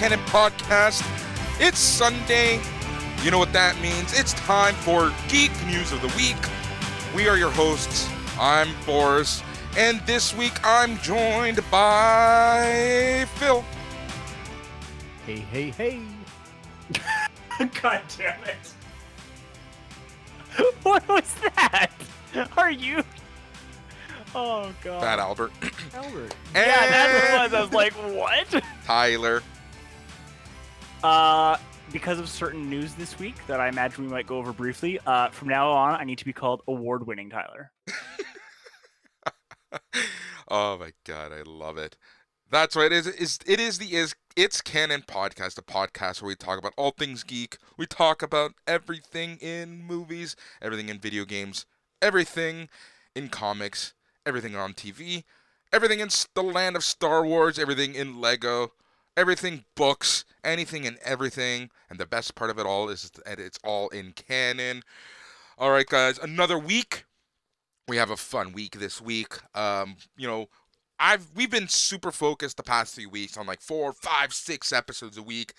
The It's podcast. It's Sunday. You know what that means. It's time for Geek News of the Week. We are your hosts. I'm Boris, and this week I'm joined by Phil. Hey, hey, hey. God damn it. What was that? Are you? Oh god. Bad Albert. Albert. Yeah, that's what it and was. I was like, what? Tyler. Uh, because of certain news this week that I imagine we might go over briefly. Uh, from now on, I need to be called award-winning Tyler. oh my god, I love it. That's right. It is, is it is the is it's canon podcast, a podcast where we talk about all things geek. We talk about everything in movies, everything in video games, everything in comics, everything on TV, everything in the land of Star Wars, everything in Lego, everything books, anything and everything. And the best part of it all is that it's all in canon. All right, guys, another week we have a fun week this week. Um, you know, I've we've been super focused the past few weeks on like four, five, six episodes a week.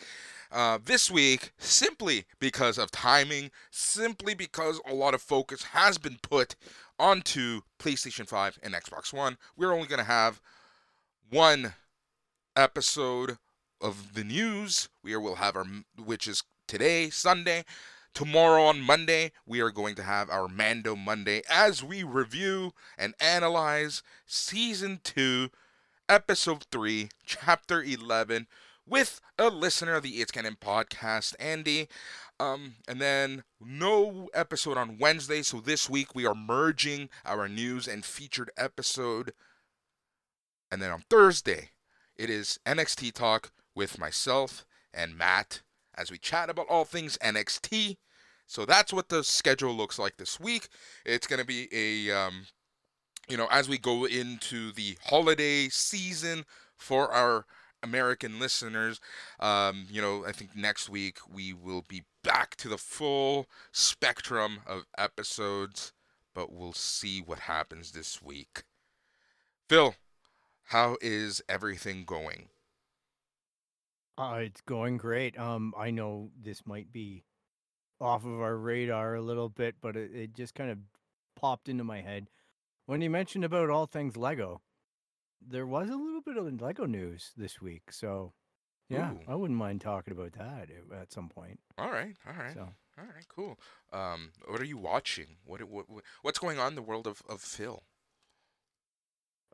Uh, this week, simply because of timing, simply because a lot of focus has been put onto PlayStation 5 and Xbox One, we're only going to have one episode of the news. We will have our, which is today, Sunday. Tomorrow on Monday, we are going to have our Mando Monday as we review and analyze season 2, episode 3, chapter 11 with a listener of the It's Canon podcast, Andy. Um, and then no episode on Wednesday, so this week we are merging our news and featured episode. And then on Thursday, it is NXT Talk with myself and Matt as we chat about all things NXT. So that's what the schedule looks like this week. It's going to be a, um, you know, as we go into the holiday season for our American listeners, um, you know, I think next week we will be back to the full spectrum of episodes, but we'll see what happens this week. Phil, how is everything going? Uh, it's going great. Um, I know this might be off of our radar a little bit, but it, it just kind of popped into my head when you mentioned about all things Lego. There was a little bit of Lego news this week, so yeah, Ooh. I wouldn't mind talking about that at some point. All right, all right. So All right, cool. Um, what are you watching? What, what what- what's going on in the world of, of Phil?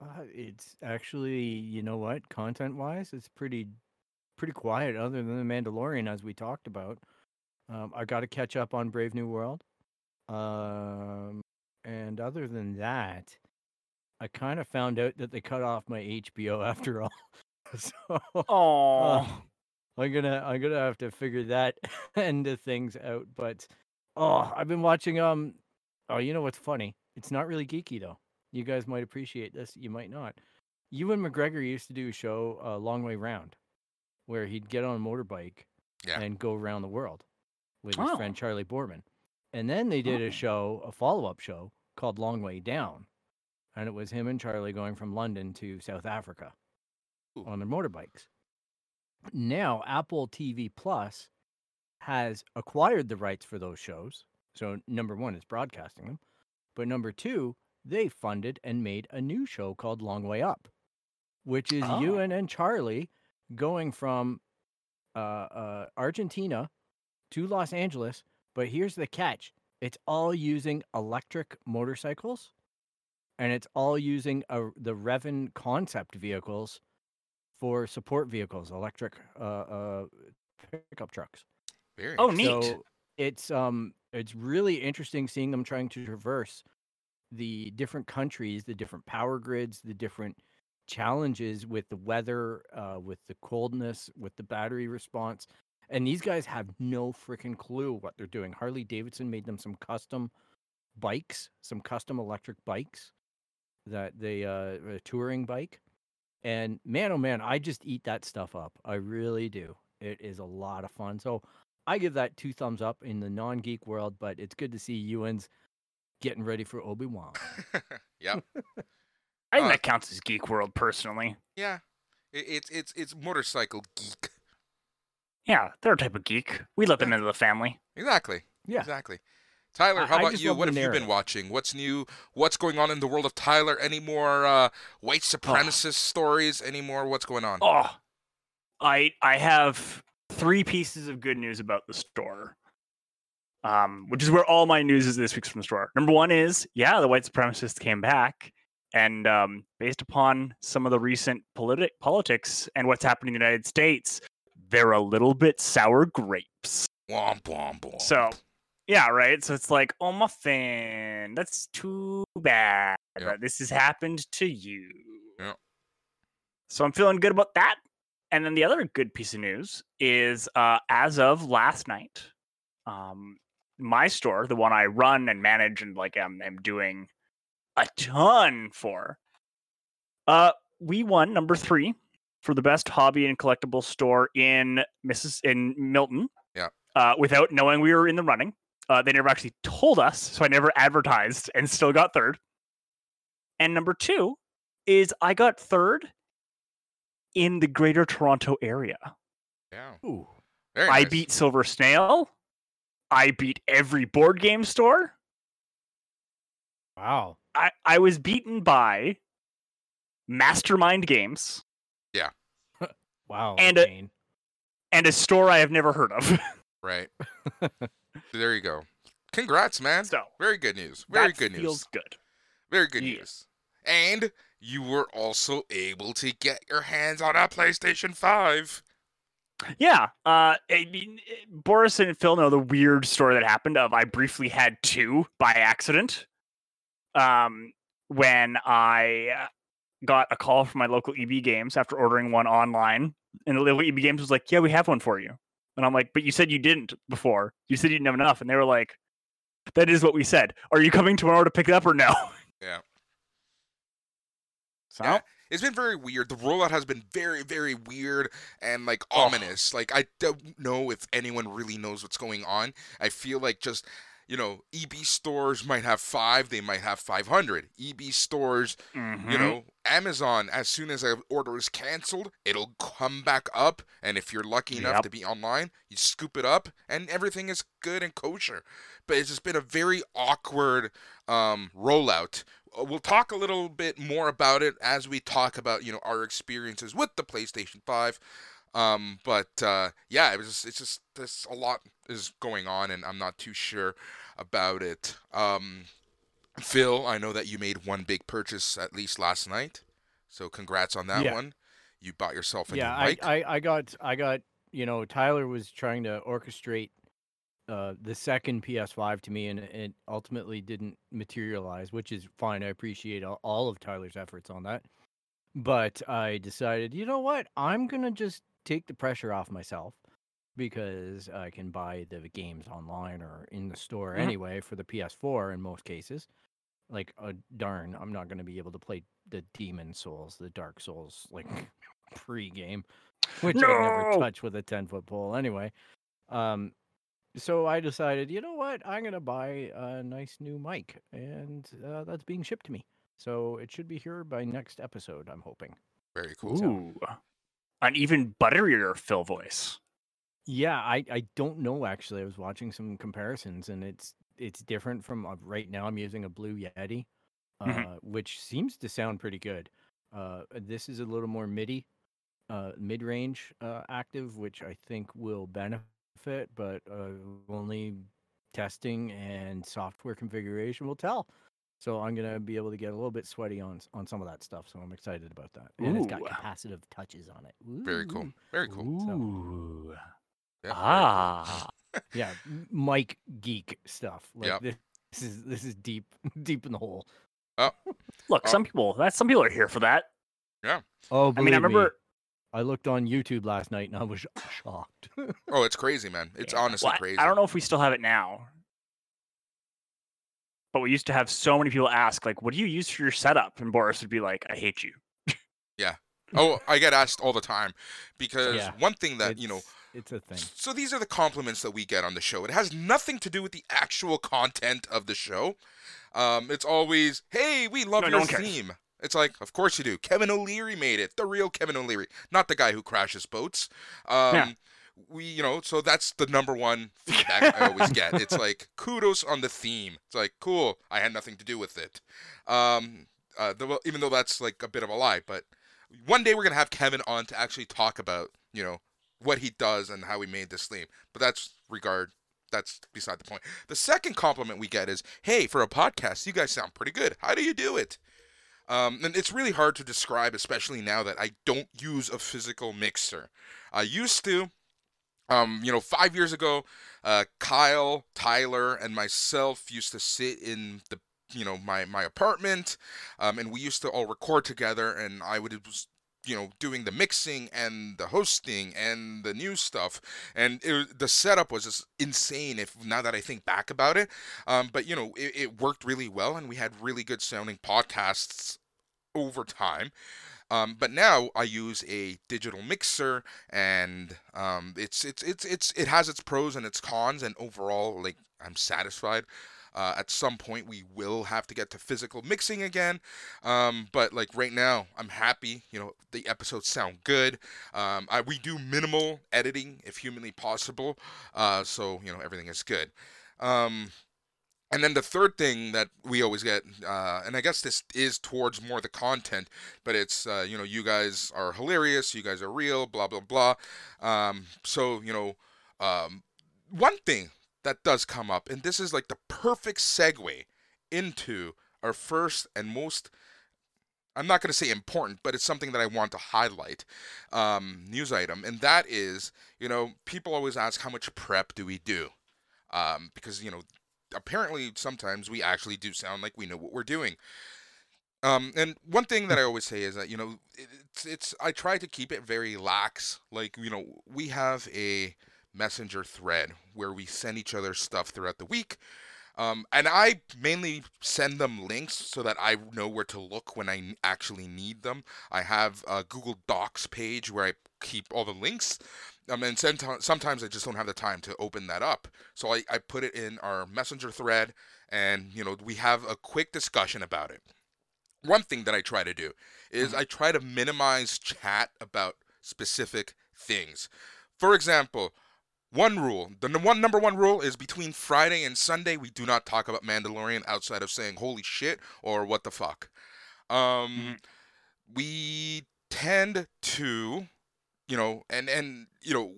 Uh, it's actually, you know what, content wise, it's pretty pretty quiet. Other than the Mandalorian, as we talked about, um, I got to catch up on Brave New World. Um, and other than that, I kind of found out that they cut off my HBO after all. so Oh, uh, I'm gonna I'm gonna have to figure that end of things out. But oh, I've been watching um oh you know what's funny? It's not really geeky though. You guys might appreciate this, you might not. Ewan McGregor used to do a show uh, Long Way Round, where he'd get on a motorbike Yeah. and go around the world with his Oh. friend Charley Boorman. And then they did Oh. a show, a follow-up show called Long Way Down, and it was him and Charlie going from London to South Africa Ooh. on their motorbikes. Now Apple TV Plus has acquired the rights for those shows. So number one, it's broadcasting them, but number two, they funded and made a new show called Long Way Up, which is Oh. Ewan and Charley going from uh, uh, Argentina to Los Angeles. But here's the catch: it's all using electric motorcycles and it's all using a, the Rivian concept vehicles for support vehicles, electric uh, uh, pickup trucks. Very Oh, neat. So it's um it's really interesting seeing them trying to traverse the different countries, the different power grids, the different challenges with the weather, uh, with the coldness, with the battery response. And these guys have no freaking clue what they're doing. Harley Davidson made them some custom bikes, some custom electric bikes that they uh a touring bike. And man oh man, I just eat that stuff up. I really do. It is a lot of fun. So I give that two thumbs up in the non-geek world, but it's good to see Ewan's getting ready for Obi-Wan. yep. I think Uh, that counts as geek world personally. Yeah. It, it's it's it's motorcycle geek. Yeah, they're a type of geek. We let them into the family. Exactly. Yeah. Exactly. Tyler, how I about just you? What the have you been watching? What's new? What's going on in the world of Tyler? Any more uh, white supremacist stories? Any more? What's going on? Oh, I I have three pieces of good news about the store. Um, which is where all my news is this week's from the store. Number one is, yeah, the white supremacists came back, and um, based upon some of the recent politi- politics and what's happening in the United States, they're a little bit sour grapes. Womp womp womp. So, yeah, right. So it's like, oh muffin, that's too bad Yeah. that this has happened to you. Yeah. So I'm feeling good about that. And then the other good piece of news is, uh, as of last night, um, my store, the one I run and manage and like am, am doing a ton for, uh, we won number three for the best hobby and collectible store in Mrs. in Milton. Yeah. Uh, without knowing we were in the running. Uh, they never actually told us, so I never advertised and still got third. And number two is I got third in the greater Toronto area. yeah. Ooh. Very I nice. beat Silver Snail. I beat every board game store. Wow. I, I was beaten by Mastermind Games Yeah. Wow. And a- Shane. and a store I have never heard of. Right. there you go. Congrats, man. so Very good news. Very that good feels news. good. Very good Yeah. news. And you were also able to get your hands on a PlayStation 5. Yeah. Uh, I mean, eh, Boris and Phil know the weird story that happened. Of I briefly had two by accident. Um, when I got a call from my local EB Games after ordering one online, and the local EB Games was like, "Yeah, we have one for you." And I'm like, "But you said you didn't before. You said you didn't have enough." And they were like, "That is what we said. Are you coming tomorrow to pick it up or no?" Yeah. So Yeah. It's been very weird. The rollout has been very, very weird and like Oh. ominous. Like I don't know if anyone really knows what's going on. I feel like just you know, EB stores might have five, they might have 500. EB stores you Mhm. know amazon as soon as an order is canceled it'll come back up and if you're lucky enough Yep. to be online you scoop it up and everything is good and kosher but it's just been a very awkward um, rollout we'll talk a little bit more about it as we talk about you know our experiences with the playstation 5 um, but uh, yeah it was just, it's just there's a lot is going on and i'm not too sure about it um, Phil, I know that you made one big purchase at least last night, so congrats on that Yeah. one. You bought yourself a yeah, new I. I, I got, I got, you know, Tyler was trying to orchestrate uh, the second PS5 to me, and it ultimately didn't materialize, which is fine. I appreciate all, all of Tyler's efforts on that. But I decided, you know what? I'm gonna just take the pressure off myself because I can buy the games online or in the store Mhm. anyway for the PS4 in most cases. Like, uh, darn, I'm not gonna be able to play the Demon Souls, the Dark Souls, like pre-game, which I never No! touch with a 10 foot pole anyway. Um, so I decided, you know what? I'm gonna buy a nice new mic, and uh, that's being shipped to me. So it should be here by next episode. I'm hoping. Very cool. Ooh, an even butterier Phil voice. Yeah, I, I don't know actually. I was watching some comparisons, and it's it's different from uh, right now. I'm using a Blue Yeti, uh, Mhm. which seems to sound pretty good. Uh, this is a little more MIDI, uh, mid range uh, active, which I think will benefit, but uh, only testing and software configuration will tell. So I'm gonna be able to get a little bit sweaty on on some of that stuff. So I'm excited about that. And it's got capacitive touches on it. Very cool. Very cool. So- Yeah, very cool. Ah. Yeah, Mike geek stuff. Like Yep. this, this is this is deep deep in the hole. Oh, Look, Oh. some people that some people are here for that. Yeah. Oh, I mean, I believe me, remember I looked on YouTube last night and I was shocked. Oh, it's crazy, man. It's Yeah, honestly well, crazy. I don't know if we still have it now. But we used to have so many people ask, like, what do you use for your setup? And Boris would be like, I hate you. Yeah. Oh, I get asked all the time because Yeah, one thing that you know. it's a thing. So these are the compliments that we get on the show. It has nothing to do with the actual content of the show. Um, it's always, "Hey, we love No, no your one cares. Theme." It's like, of course you do. Kevin O'Leary made it, the real Kevin O'Leary, not the guy who crashes boats. Um, Yeah. We, you know, so that's the number one feedback I always get. It's like kudos on the theme. It's like cool. I had nothing to do with it. Um, uh, the, well, even though that's like a bit of a lie, but one day we're gonna have Kevin on to actually talk about, you know, what he does and how he made this theme. But that's regard. That's beside the point. The second compliment we get is, "Hey, for a podcast, you guys sound pretty good. How do you do it?" Um, and it's really hard to describe, especially now that I don't use a physical mixer. I used to. Um, you know, five years ago, uh, Kyle, Tyler, and myself used to sit in the, you know, my my apartment, um, and we used to all record together, and I would you know, doing the mixing and the hosting and the new stuff, and it, the setup was just insane. If now that I think back about it, um, but you know, it, it worked really well, and we had really good sounding podcasts over time. Um, but now I use a digital mixer, and um, it's it's it's it's it has its pros and its cons, and overall, like I'm satisfied. Uh, at some point, we will have to get to physical mixing again, um, but like right now, I'm happy. You know, the episodes sound good. Um, I, we do minimal editing if humanly possible, uh, so you know everything is good. Um, and then the third thing that we always get, uh, and I guess this is towards more the content, but it's uh, you know you guys are hilarious, you guys are real, blah blah blah. Um, so you know, um, one thing that does come up, and this is like the perfect segue into our first and most. I'm not going to say important, but it's something that I want to highlight. Um, news item, and that is, you know, people always ask how much prep do we do, um, because you know apparently sometimes we actually do sound like we know what we're doing. Um, and one thing that I always say is that you know it- it's it's I try to keep it very lax. Like you know we have a messenger thread where we send each other stuff throughout the week. Um, and I mainly send them links so that I know where to look when I actually need them. I have a Google Docs page where I keep all the links. Um, and someti- sometimes I just don't have the time to open that up. So I, I put it in our messenger thread and, you know, we have a quick discussion about it. One thing that I try to do is I try to minimize chat about specific things. For example, one rule, the n- one number one rule is between Friday and Sunday, we do not talk about Mandalorian outside of saying holy shit or what the fuck. Um, we tend to, you know, and and you know,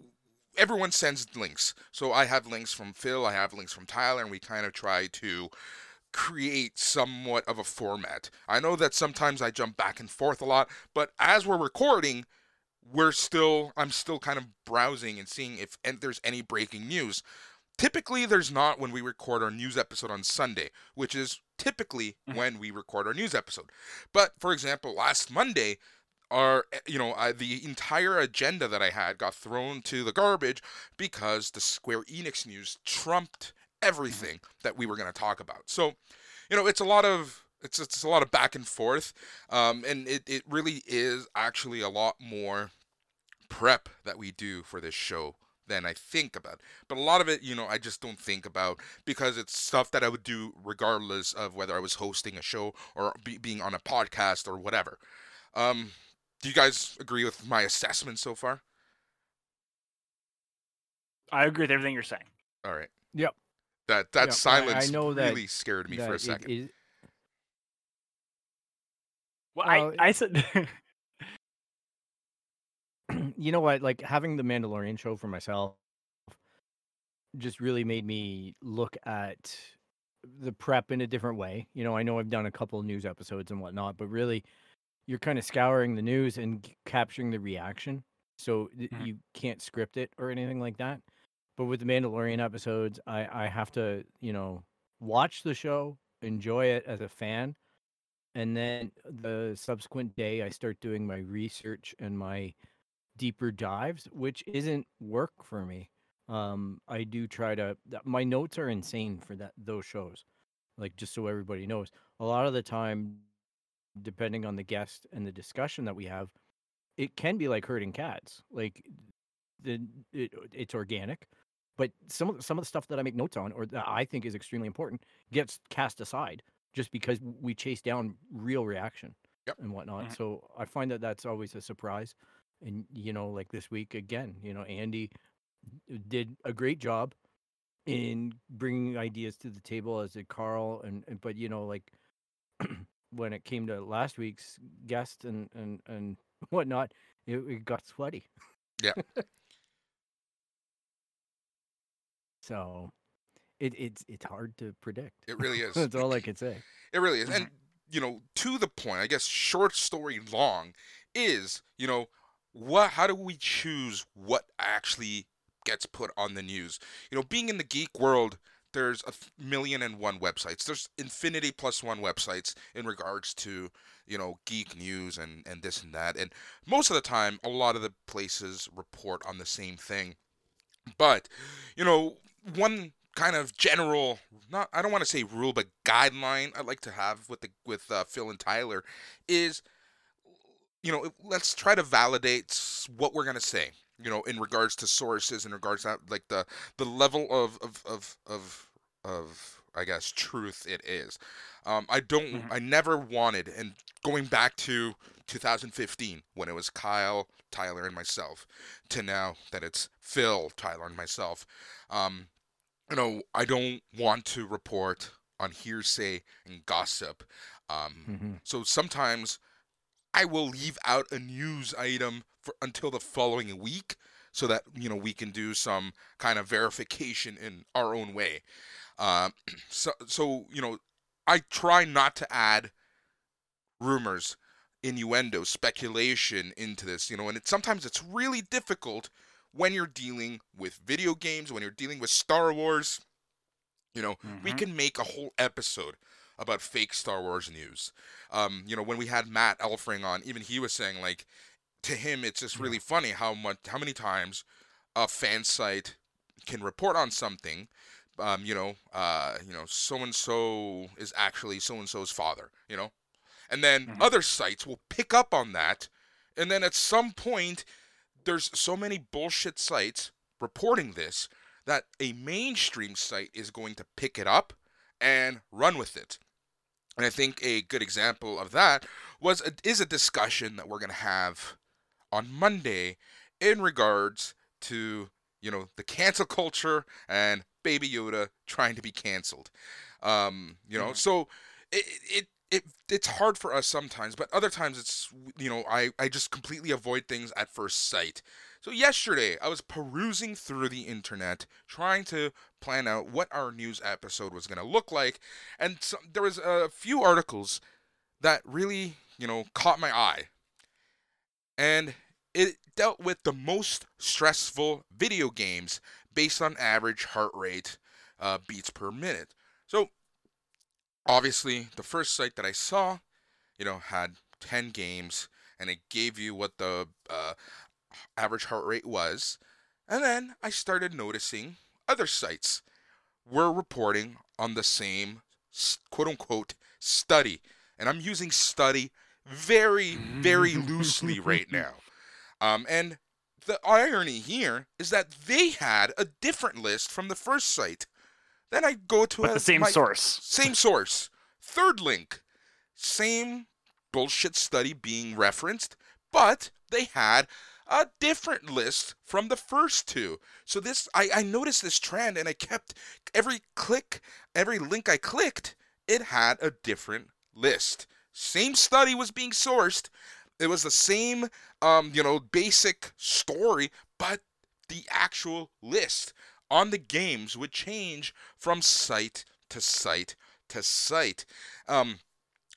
everyone sends links. So I have links from Phil, I have links from Tyler, and we kind of try to create somewhat of a format. I know that sometimes I jump back and forth a lot, but as we're recording, we're still I'm still kind of browsing and seeing if and there's any breaking news. Typically there's not when we record our news episode on Sunday, which is typically Mhm. when we record our news episode. But for example, last Monday our you know I, the entire agenda that I had got thrown to the garbage because the Square Enix news trumped everything that we were going to talk about. So, you know, it's a lot of it's it's a lot of back and forth, um, and it it really is actually a lot more prep that we do for this show than I think about. But a lot of it, you know, I just don't think about because it's stuff that I would do regardless of whether I was hosting a show or be, being on a podcast or whatever. Um, do you guys agree with my assessment so far? I agree with everything you're saying. All right. Yep. That that Yep, I- I silence know that- really scared me that for a it second. is- Well, Well, I, I said you know what? Like having the Mandalorian show for myself just really made me look at the prep in a different way. You know, I know I've done a couple of news episodes and whatnot, but really, you're kind of scouring the news and capturing the reaction. So Mhm. you can't script it or anything like that. But with the Mandalorian episodes, I I have to you know watch the show, enjoy it as a fan, and then the subsequent day I start doing my research and my deeper dives, which isn't work for me. Um, I do try to. My notes are insane for that those shows. Like just so everybody knows, a lot of the time, depending on the guest and the discussion that we have, it can be like herding cats. Like the it, it's organic, but some of the, some of the stuff that I make notes on or that I think is extremely important gets cast aside just because we chase down real reaction Yep. and whatnot. Mhm. So I find that that's always a surprise. And you know, like this week again, you know, Andy did a great job in bringing ideas to the table as did Carl and, and but you know like when it came to last week's guest and and and whatnot it, it got sweaty Yeah. so it it's it's hard to predict It really is. that's all I can say It really is. Mm-hmm. And, you know, to the point, I guess short story long is, you know, what how do we choose what actually gets put on the news? You know, being in the geek world, there's a million and one websites. There's infinity plus one websites in regards to, you know, geek news and and this and that. And most of the time, a lot of the places report on the same thing. But, you know, one kind of general not I don't want to say rule but guideline I'd like to have with the with uh, Phil and Tyler is you know let's try to validate what we're gonna say you know in regards to sources in regards to like the the level of of of of, of I guess truth it is um, I don't Mhm. I never wanted and going back to 2015 when it was Kyle Tyler and myself to now that it's Phil Tyler and myself um, you know, I don't want to report on hearsay and gossip. Um, hmm so sometimes I will leave out a news item for until the following week so that you know we can do some kind of verification in our own way. Um, so so you know, I try not to add rumors, innuendo, speculation into this. You know, and it, sometimes it's really difficult when you're dealing with video games, when you're dealing with Star Wars. You know, we Mhm. can make a whole episode about fake Star Wars news. Um, you know, when we had Matt Elfring on, even he was saying like, to him, it's just really funny how much, how many times a fan site can report on something. Um, you know, uh, you know, so and so is actually so and so's father. You know, and then Mhm. other sites will pick up on that, and then at some point, there's so many bullshit sites reporting this that a mainstream site is going to pick it up and run with it. And I think a good example of that was a, is a discussion that we're going to have on Monday in regards to you know the cancel culture and Baby Yoda trying to be canceled. Um, you know, Mhm. so it, it it it's hard for us sometimes, but other times it's you know I I just completely avoid things at first sight. So yesterday I was perusing through the internet trying to plan out what our news episode was going to look like, and so, there was a few articles that really you know caught my eye, and it dealt with the most stressful video games based on average heart rate uh, beats per minute. So obviously the first site that I saw, you know, had 10 games and it gave you what the uh, average heart rate was. And then I started noticing other sites were reporting on the same quote unquote study. And I'm using study very, very loosely right now. Um, and the irony here is that they had a different list from the first site. Then I go to a, the same my- source. same source. Third link. Same bullshit study being referenced, but they had a different list from the first two. So this I, I noticed this trend and I kept every click, every link I clicked, it had a different list. Same study was being sourced. It was the same um, you know, basic story, but the actual list on the games would change from site to site to site. Um,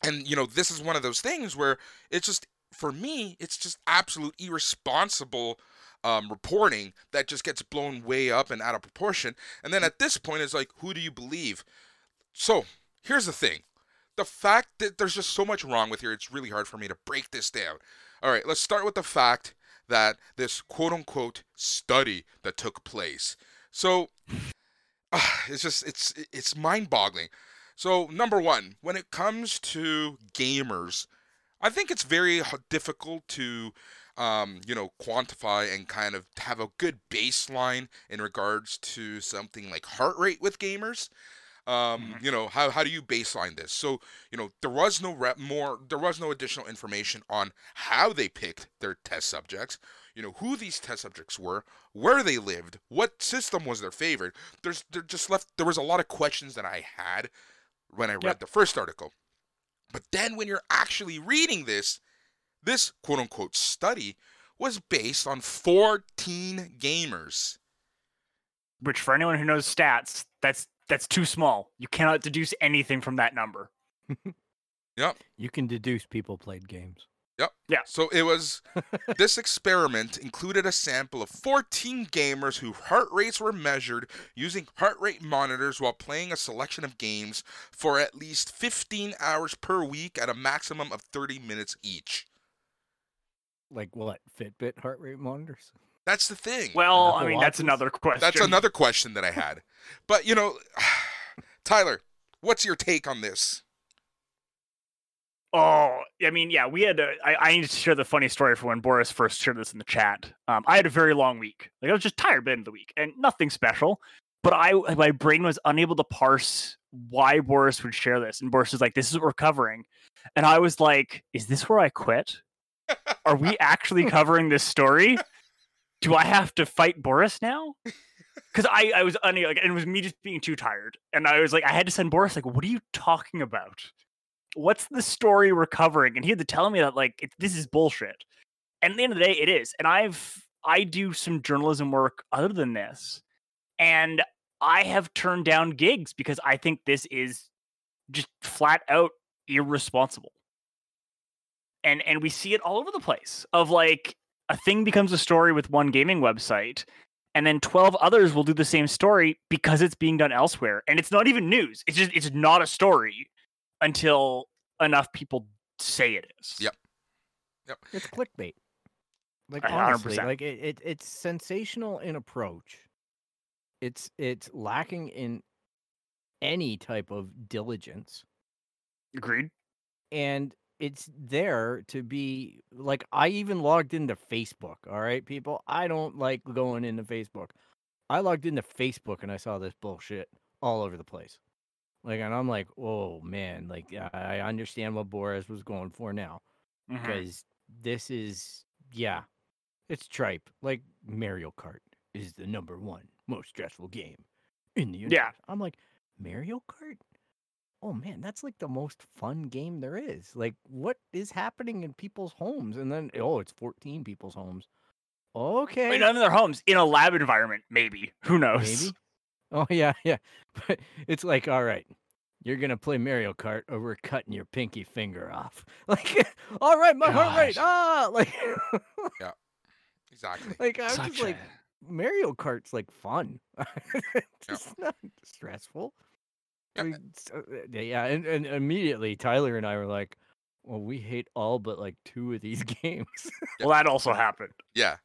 and you know, this is one of those things where it's just for me, it's just absolute irresponsible um, reporting that just gets blown way up and out of proportion. And then at this point, it's like, who do you believe? So here's the thing the fact that there's just so much wrong with here, it's really hard for me to break this down. All right, let's start with the fact that this quote unquote study that took place. So uh, it's just it's it's mind-boggling. So number 1, when it comes to gamers, I think it's very difficult to um, you know, quantify and kind of have a good baseline in regards to something like heart rate with gamers. Um, Mhm. you know, how how do you baseline this? So, you know, there was no rep more there was no additional information on how they picked their test subjects, you know, who these test subjects were, where they lived, what system was their favorite. There's there just left there was a lot of questions that I had when I read Yep. the first article. But then when you're actually reading this, this quote unquote study was based on 14 gamers. Which, for anyone who knows stats, that's that's too small. You cannot deduce anything from that number. Yep. You can deduce people played games. So it was this experiment included a sample of 14 gamers whose heart rates were measured using heart rate monitors while playing a selection of games for at least 15 hours per week at a maximum of 30 minutes each. Like what? Fitbit heart rate monitors? That's the thing. Well, I mean, that's another question. That's another question that I had. But, you know, Tyler, what's your take on this? Oh, I mean, yeah, we had. A, I, I need to share the funny story for when Boris first shared this in the chat. Um, I had a very long week. Like I was just tired by the end of the week, and nothing special. But I, my brain was unable to parse why Boris would share this. And Boris was like, "This is what we're covering," and I was like, "Is this where I quit? Are we actually covering this story? Do I have to fight Boris now?" Because I, I was unable, like, and it was me just being too tired, and I was like, I had to send Boris like, "What are you talking about?" What's the story we're covering? And he had to tell me that like it, this is bullshit. And at the end of the day it is. And i've i do some journalism work other than this. And i have turned down gigs because i think this is just flat out irresponsible. And and we see it all over the place of like a thing becomes a story with one gaming website and then 12 others will do the same story because it's being done elsewhere. And it's not even news. It's just it's not a story until enough people say it is. Yep. Yep. It's clickbait. Like A hundred honestly, like it, it it's sensational in approach. It's it's lacking in any type of diligence. Agreed. and it's there to be like I even logged into Facebook, all right, people. I don't like going into Facebook. I logged into Facebook and I saw this bullshit all over the place. Like and I'm like, "Oh man, like I I understand what Boris was going for now mm-hmm. because this is yeah, it's tripe. Like Mario Kart is the number 1 most stressful game in the universe. Yeah. I'm like, "Mario Kart? oh man, that's like the most fun game there is. Like, what is happening in people's homes? And then, oh, it's 14 people's homes. Okay. mean, not in their homes, in a lab environment, maybe. Who knows? Maybe. Oh, yeah, yeah. But it's like, all right, you're going to play Mario Kart or we're cutting your pinky finger off. Like, all right, my heart rate. Ah, like, yeah, Exactly. like I'm Such just like, Mario Kart's like fun. it's just not stressful. Yeah. We- so, uh, yeah, and, and immediately Tyler and I were like, "Well, we hate all but like two of these games." well, that also happened. Yeah.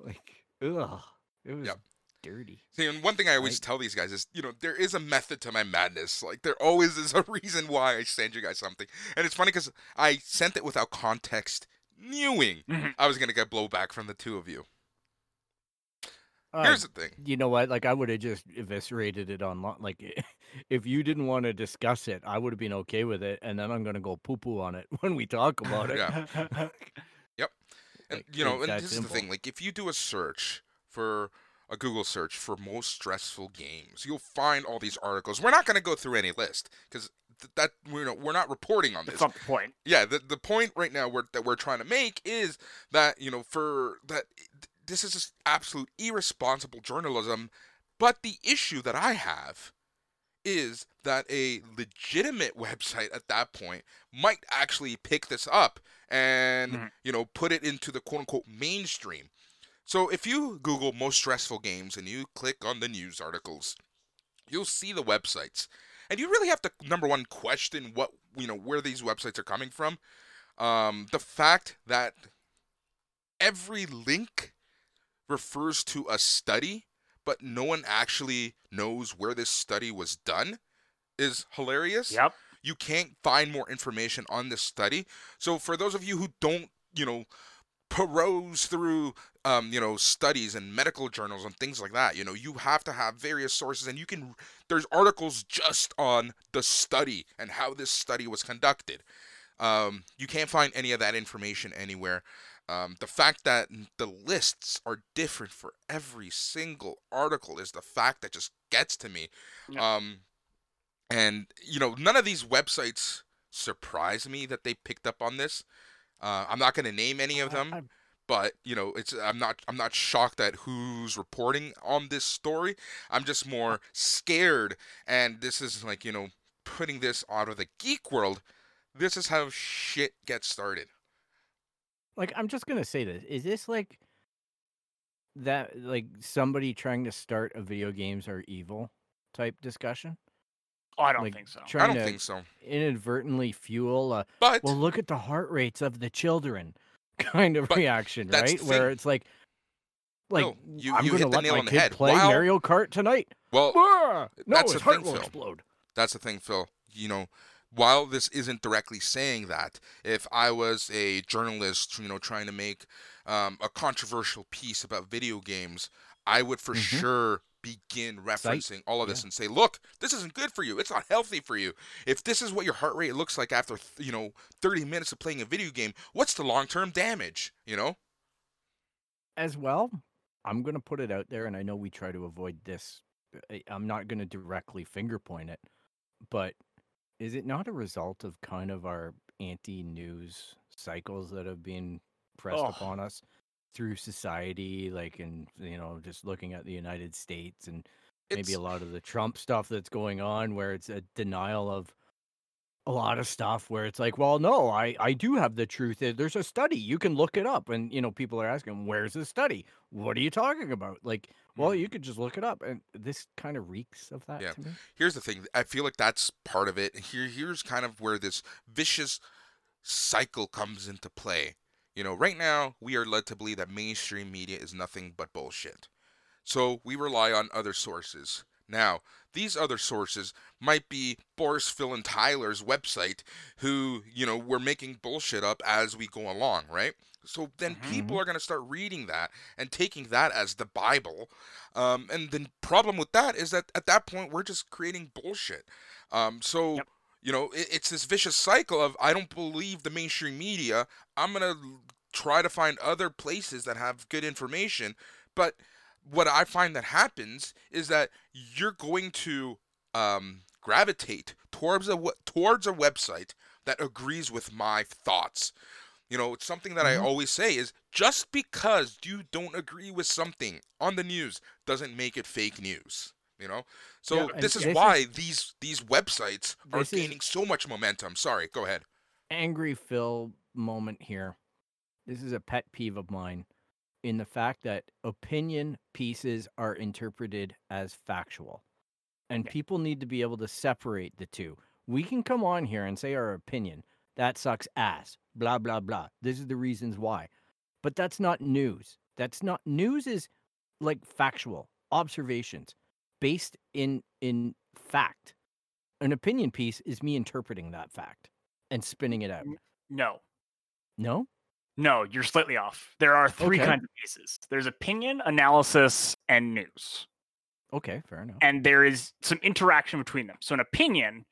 like, ugh, it was Yep. Dirty. See, and one thing I always Right. tell these guys is, you know, there is a method to my madness. Like, there always is a reason why I send you guys something. And it's funny because I sent it without context, knowing Mhm. I was going to get blowback from the two of you. Uh, Here's the thing. you know what? Like, I would have just eviscerated it online. Like, if you didn't want to discuss it, I would have been okay with it. And then I'm gonna go poo poo on it when we talk about it. Yeah. And, Like, you know, and this is the thing. Like, if you do a search for a Google search for most stressful games, you'll find all these articles. We're not going to go through any list because th- that we're not, we're not reporting on That's this. not the point. yeah the, the point right now we're, that we're trying to make is that you know for that this is just absolute irresponsible journalism but the issue that i have is that a legitimate website at that point might actually pick this up and Mhm. you know put it into the quote unquote mainstream. So if you Google most stressful games and you click on the news articles, you'll see the websites, and you really have to number one question what you know where these websites are coming from. Um, the fact that every link refers to a study, but no one actually knows where this study was done is hilarious. Yep. You can't find more information on this study. So for those of you who don't, you know, peruse through um, you know, studies and medical journals and things like that, you know, you have to have various sources and you can there's articles just on the study and how this study was conducted. Um, you can't find any of that information anywhere. Um, the fact that the lists are different for every single article is the fact that just gets to me. Yeah. Um, and you know, none of these websites surprise me that they picked up on this. Uh, I'm not going to name any of them, I- but you know, it's I'm not I'm not shocked at who's reporting on this story. I'm just more scared, and this is like you know, putting this out of the geek world. This is how shit gets started. like I'm just gonna say this. Is this like that like somebody trying to start a video games are evil type discussion? Oh, I don't Like, think so. trying I don't to think so, inadvertently fuel a but well look at the heart rates of the children kind of But reaction, right? Where thing. it's like like No, you- I'm you gonna hit the let nail my on the kid head. play While- Mario Kart tonight. well, Ah! No, that's his the heart thing, will Phil. explode. That's the thing, Phil. You know, while this isn't directly saying that, if I was a journalist, you know, trying to make um, a controversial piece about video games, I would for Mhm. sure begin referencing all of this yeah. and say, look, this isn't good for you. It's not healthy for you. If this is what your heart rate looks like after, th- you know, 30 minutes of playing a video game, what's the long-term damage, you know? As well, I'm gonna put it out there, and I know we try to avoid this. I- I'm not gonna directly finger point it, but is it not a result of kind of our anti-news cycles that have been pressed Oh. upon us through society, like in you know just looking at the United States and maybe a lot of the Trump stuff that's going on, where it's a denial of a lot of stuff where it's like, well, no, I I do have the truth. Eh, there's a study. You can look it up, and you know people are asking, where's the study? What are you talking about? Like, well, mm-hmm. you could just look it up, and this kind of reeks of that Yeah. to me. here's the thing i feel like that's part of it here here's kind of where this vicious cycle comes into play you know right now we are led to believe that mainstream media is nothing but bullshit so we rely on other sources now these other sources might be boris phil and tyler's website who you know we're making bullshit up as we go along right so then people are going to start reading that and taking that as the bible um, and the problem with that is that at that point we're just creating bullshit. Um, so Yep. You know it, it's this vicious cycle of I don't believe the mainstream media. I'm gonna try to find other places that have good information. But what I find that happens is that you're going to um, gravitate towards a towards a website that agrees with my thoughts. You know, it's something that. I always say is just because you don't agree with something on the news doesn't make it fake news. You know, so Yeah, this is this why is- these these websites are gaining so much momentum. Sorry, go ahead. Angry Phil moment here. This is a pet peeve of mine in the fact that opinion pieces are interpreted as factual. And Yeah. people need to be able to separate the two. We can come on here and say our opinion. That sucks ass. Blah blah blah. This is the reasons why. But that's not news. That's not news is like factual observations based in in fact. An opinion piece is me interpreting that fact and spinning it out. No. No? No, you're slightly off. There are three Okay. kinds of pieces. There's opinion, analysis, and news. Okay, fair enough. and there is some interaction between them. So an opinion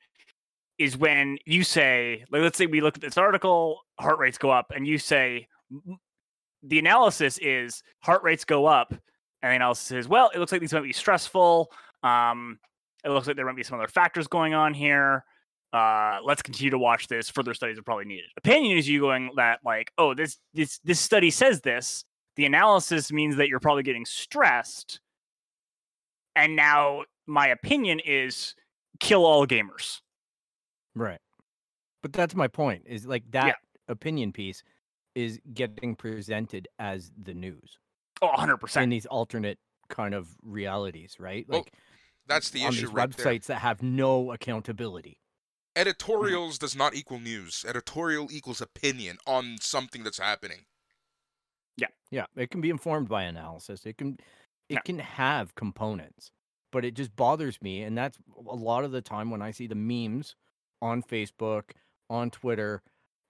is when you say, like, let's say we look at this article, heart rates go up, and you say the analysis is heart rates go up, and the analysis is, well, it looks like these might be stressful. Um, it looks like there might be some other factors going on here. Uh, let's continue to watch this. Further studies are probably needed. Opinion is you going that like, oh, this this this study says this. The analysis means that you're probably getting stressed and now my opinion is kill all gamers. Right. But that's my point. Is like Yeah. that opinion piece is getting presented as the news Oh, 100 in percent. these alternate kind of realities, right? Well, Like That's the on issue these right websites there. that have no accountability. Editorials does not equal news. Editorial equals opinion on something that's happening. Yeah. Yeah, it can be informed by analysis. It can it Yeah. can have components, but it just bothers me and that's a lot of the time when I see the memes on Facebook, on Twitter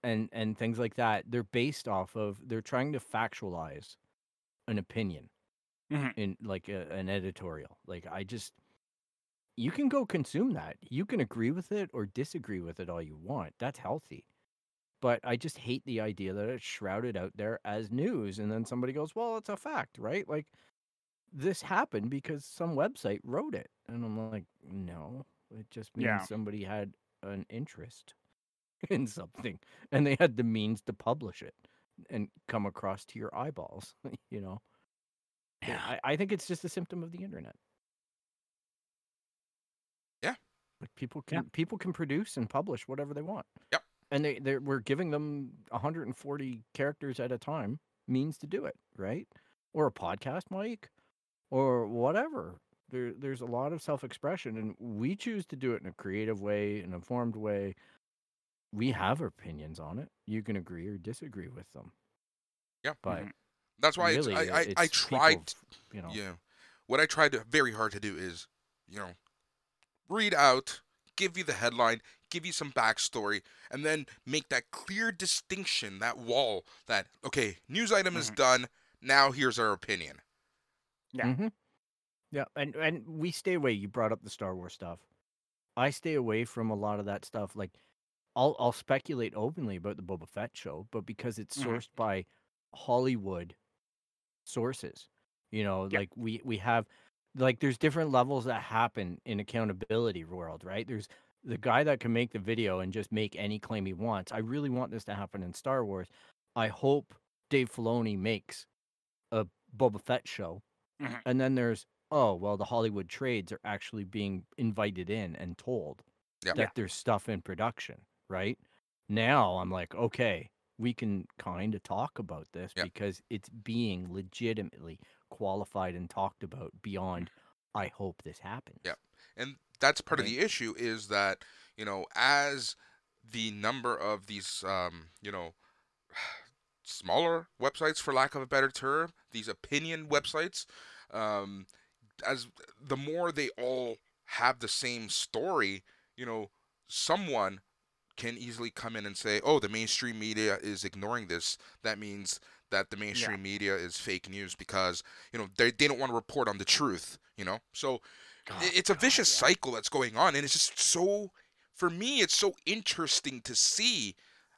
and and things like that, they're based off of they're trying to factualize an opinion Mhm. in like a, an editorial. Like I just you can go consume that. You can agree with it or disagree with it all you want. That's healthy but I just hate the idea that it's shrouded out there as news, and then somebody goes, "Well, it's a fact, right?" Like this happened because some website wrote it, and I'm like, "No, it just means Yeah. somebody had an interest in something, and they had the means to publish it and come across to your eyeballs." you know, Yeah, Yeah. I, I think it's just a symptom of the internet. Yeah. Like people Yeah. can people can produce and publish whatever they want. Yep. And they they we're giving them 140 characters at a time means to do it, right? Or a podcast mic or whatever. There there's a lot of self-expression and we choose to do it in a creative way, an informed way. We have opinions on it. You can agree or disagree with them. Yeah. But Mhm. That's why really, it's, I, I, I tried people, you know. Yeah. What I tried to, very hard to do is, you know, read out, give you the headline, give you some backstory, and then make that clear distinction, that wall that, okay, news item is Mhm. done. Now here's our opinion. Yeah. hmm Yeah, and and we stay away. You brought up the Star Wars stuff. I stay away from a lot of that stuff. Like, I'll I'll speculate openly about the Boba Fett show, but because it's Mhm. sourced by Hollywood sources, you know, Yeah. like we we have like there's different levels that happen in accountability world, right? There's the guy that can make the video and just make any claim he wants. I really want this to happen in Star Wars. I hope Dave Filoni makes a Boba Fett show. Mhm. And then there's oh well the Hollywood trades are actually being invited in and told Yeah. that Yeah. there's stuff in production, right? Now I'm like, okay, we can kind of talk about this Yeah. because it's being legitimately qualified and talked about beyond I hope this happens. Yeah. And that's part of the issue is that, you know, as the number of these, um, you know, smaller websites, for lack of a better term, these opinion websites, um, as the more they all have the same story, you know, someone can easily come in and say, "Oh, the mainstream media is ignoring this. That means that the mainstream media is fake news because you know they they don't want to report on the truth." You know, so God, oh, it's a God, vicious yeah. cycle that's going on, and it's just so. For me, it's so interesting to see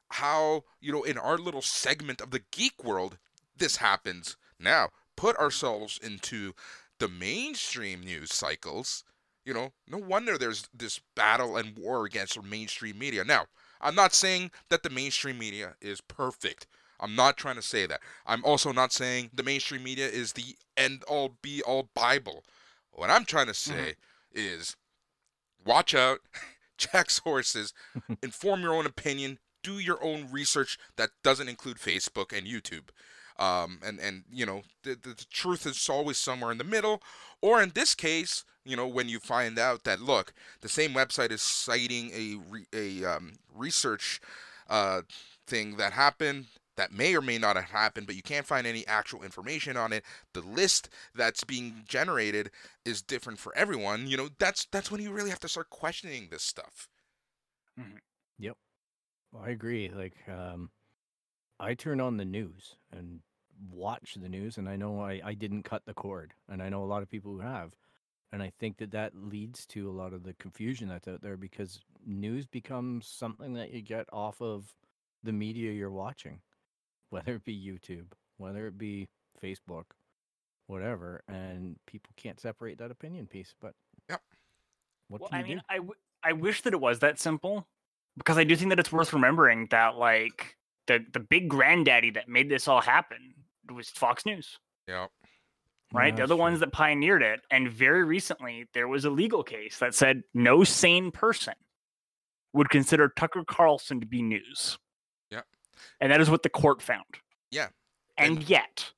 how you know in our little segment of the geek world this happens. Now, put ourselves into the mainstream news cycles. You know, no wonder there's this battle and war against the mainstream media. Now, I'm not saying that the mainstream media is perfect. I'm not trying to say that. I'm also not saying the mainstream media is the end all be all Bible. What I'm trying to say is watch out, check sources, inform your own opinion, do your own research that doesn't include Facebook and YouTube. Um, and, and you know, the, the, the truth is always somewhere in the middle. Or in this case, you know, when you find out that, look, the same website is citing a, re, a um, research uh, thing that happened that may or may not have happened, but you can't find any actual information on it. The list that's being generated is different for everyone. You know, that's that's when you really have to start questioning this stuff. Yep. Well, I agree. Like, um, I turn on the news and watch the news, and I know I, I didn't cut the cord, and I know a lot of people who have. And I think that that leads to a lot of the confusion that's out there because news becomes something that you get off of the media you're watching, whether it be YouTube, whether it be Facebook, whatever. And people can't separate that opinion piece. But Yep. what Well, can I you mean, do? I, w- I wish that it was that simple because I do think that it's worth remembering that like the the big granddaddy that made this all happen was Fox News. Yeah. Right? They're the That's ones that pioneered it. And very recently, there was a legal case that said no sane person would consider Tucker Carlson to be news. Yeah. And that is what the court found. Yeah. And, And- yet,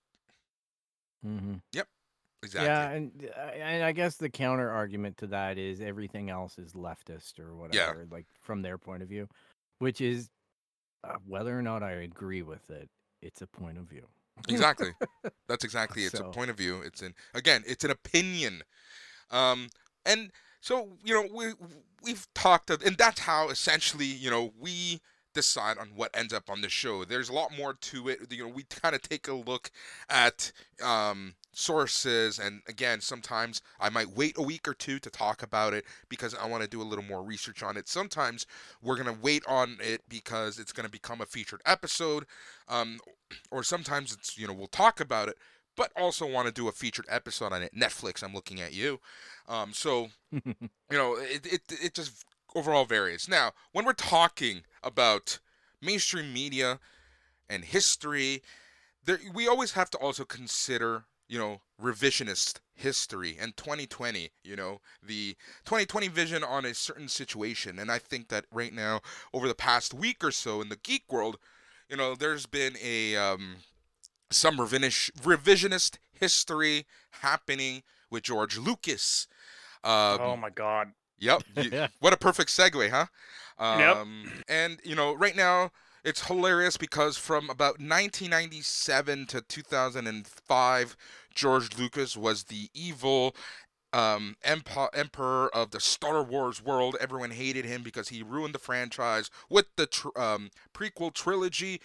hmm Yep. Exactly. Yeah, and and I guess the counter argument to that is everything else is leftist or whatever, yeah. like from their point of view, which is uh, whether or not I agree with it, it's a point of view. Exactly. That's exactly it's a point of view it's an again it's an opinion. Um and so you know we we've talked of, and that's how essentially you know we decide on what ends up on the show. There's a lot more to it. You know we kind of take a look at um sources and again sometimes i might wait a week or two to talk about it because i want to do a little more research on it. Sometimes we're going to wait on it because it's going to become a featured episode um or sometimes it's you know we'll talk about it but also want to do a featured episode on it. Netflix i'm looking at you. Um so you know it, it it just overall varies now when we're talking about mainstream media and history there we always have to also consider you know revisionist history and 2020 you know the 2020 vision on a certain situation. And i think that right now over the past week or so in the geek world you know there's been a um some revisionist history happening with george lucas. Um, oh my God. Yep. what a perfect segue, huh? Yep. Um, And you know, right now it's hilarious because from about 1997 to 2005, George Lucas was the evil um, empo- emperor of the Star Wars world. Everyone hated him because he ruined the franchise with the tr- um, prequel trilogy.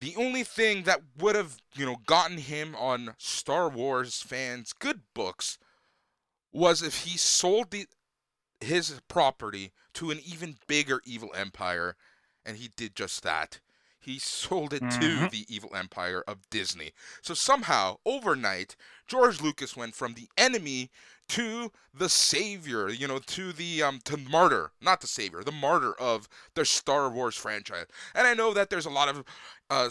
The only thing that would have, you know, gotten him on Star Wars fans' good books was if he sold the his property to an even bigger evil empire, and he did just that. He sold it to Mhm. the evil empire of Disney. So somehow, overnight, George Lucas went from the enemy to the savior, you know, to the um to martyr, not the savior, the martyr of the Star Wars franchise. And I know that there's a lot of uh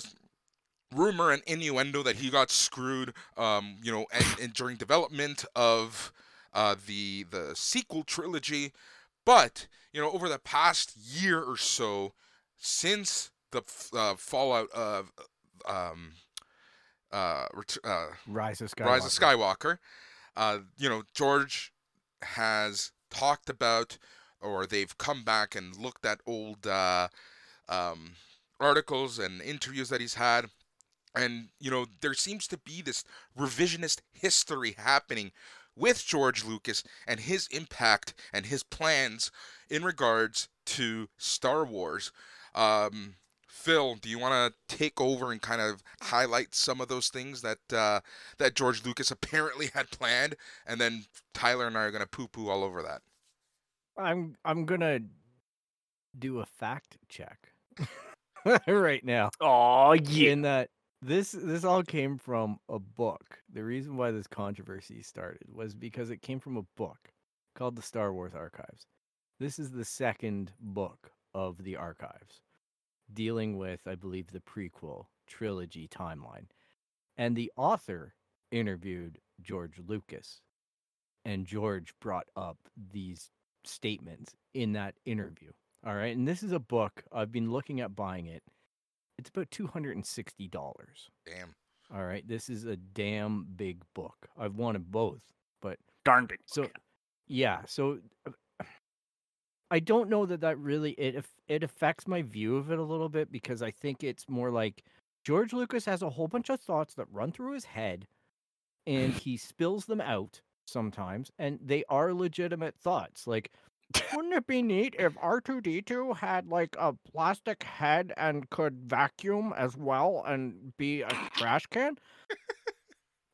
rumor and innuendo that he got screwed um you know and, and during development of uh, the the sequel trilogy, but you know over the past year or so, since the uh, fallout of um, uh, uh, Rise of Skywalker. Rise of Skywalker, uh, you know George has talked about, or they've come back and looked at old uh, um, articles and interviews that he's had. And you know there seems to be this revisionist history happening with George Lucas and his impact and his plans in regards to Star Wars. Um, Phil, do you want to take over and kind of highlight some of those things that uh, that George Lucas apparently had planned, and then Tyler and I are going to poo-poo all over that. I'm I'm gonna do a fact check right now. Oh yeah. in that this this all came from a book. The reason why this controversy started was because it came from a book called the Star Wars Archives. This is the second book of the archives dealing with I believe the prequel trilogy timeline. And the author interviewed George Lucas and George brought up these statements in that interview. All right? And this is a book I've been looking at buying it it's about two hundred and sixty dollars. Damn. All right, this is a damn big book. I've wanted both, but Darn big. so book, yeah. So I don't know that that really it it affects my view of it a little bit because I think it's more like George Lucas has a whole bunch of thoughts that run through his head, and he spills them out sometimes, and they are legitimate thoughts. Like, wouldn't it be neat if R two D two had like a plastic head and could vacuum as well and be a trash can?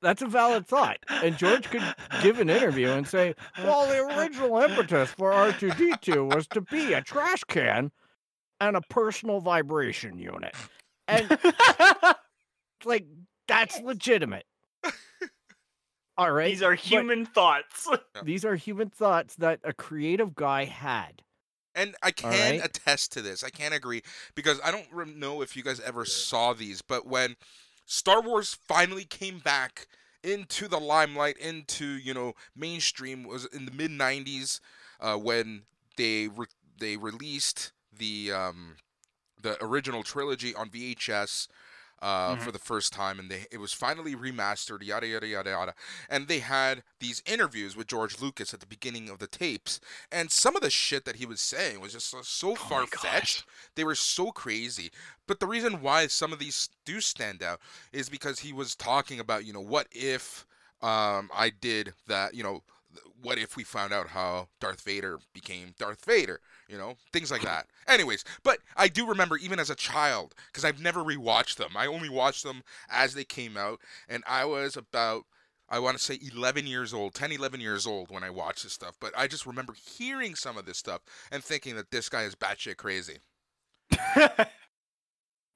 That's a valid thought. And George could give an interview and say, well, the original impetus for R2D2 was to be a trash can and a personal vibration unit. And like, that's legitimate. All right. These are but human thoughts. These are human thoughts that a creative guy had. And I can right. attest to this. I can't agree because I don't know if you guys ever saw these, but when Star Wars finally came back into the limelight, into you know mainstream was in the mid '90s uh, when they re- they released the um, the original trilogy on VHS uh, Mhm. for the first time, and they it was finally remastered. Yada yada yada yada, and they had these interviews with George Lucas at the beginning of the tapes, and some of the shit that he was saying was just so, so Oh far fetched. They were so crazy. But the reason why some of these do stand out is because he was talking about, you know, what if um, I did that, you know, what if we found out how Darth Vader became Darth Vader, you know, things like that. Anyways, but I do remember even as a child, because I've never rewatched them. I only watched them as they came out, and I was about I want to say 11 years old, 10, 11 years old when I watched this stuff. But I just remember hearing some of this stuff and thinking that this guy is batshit crazy.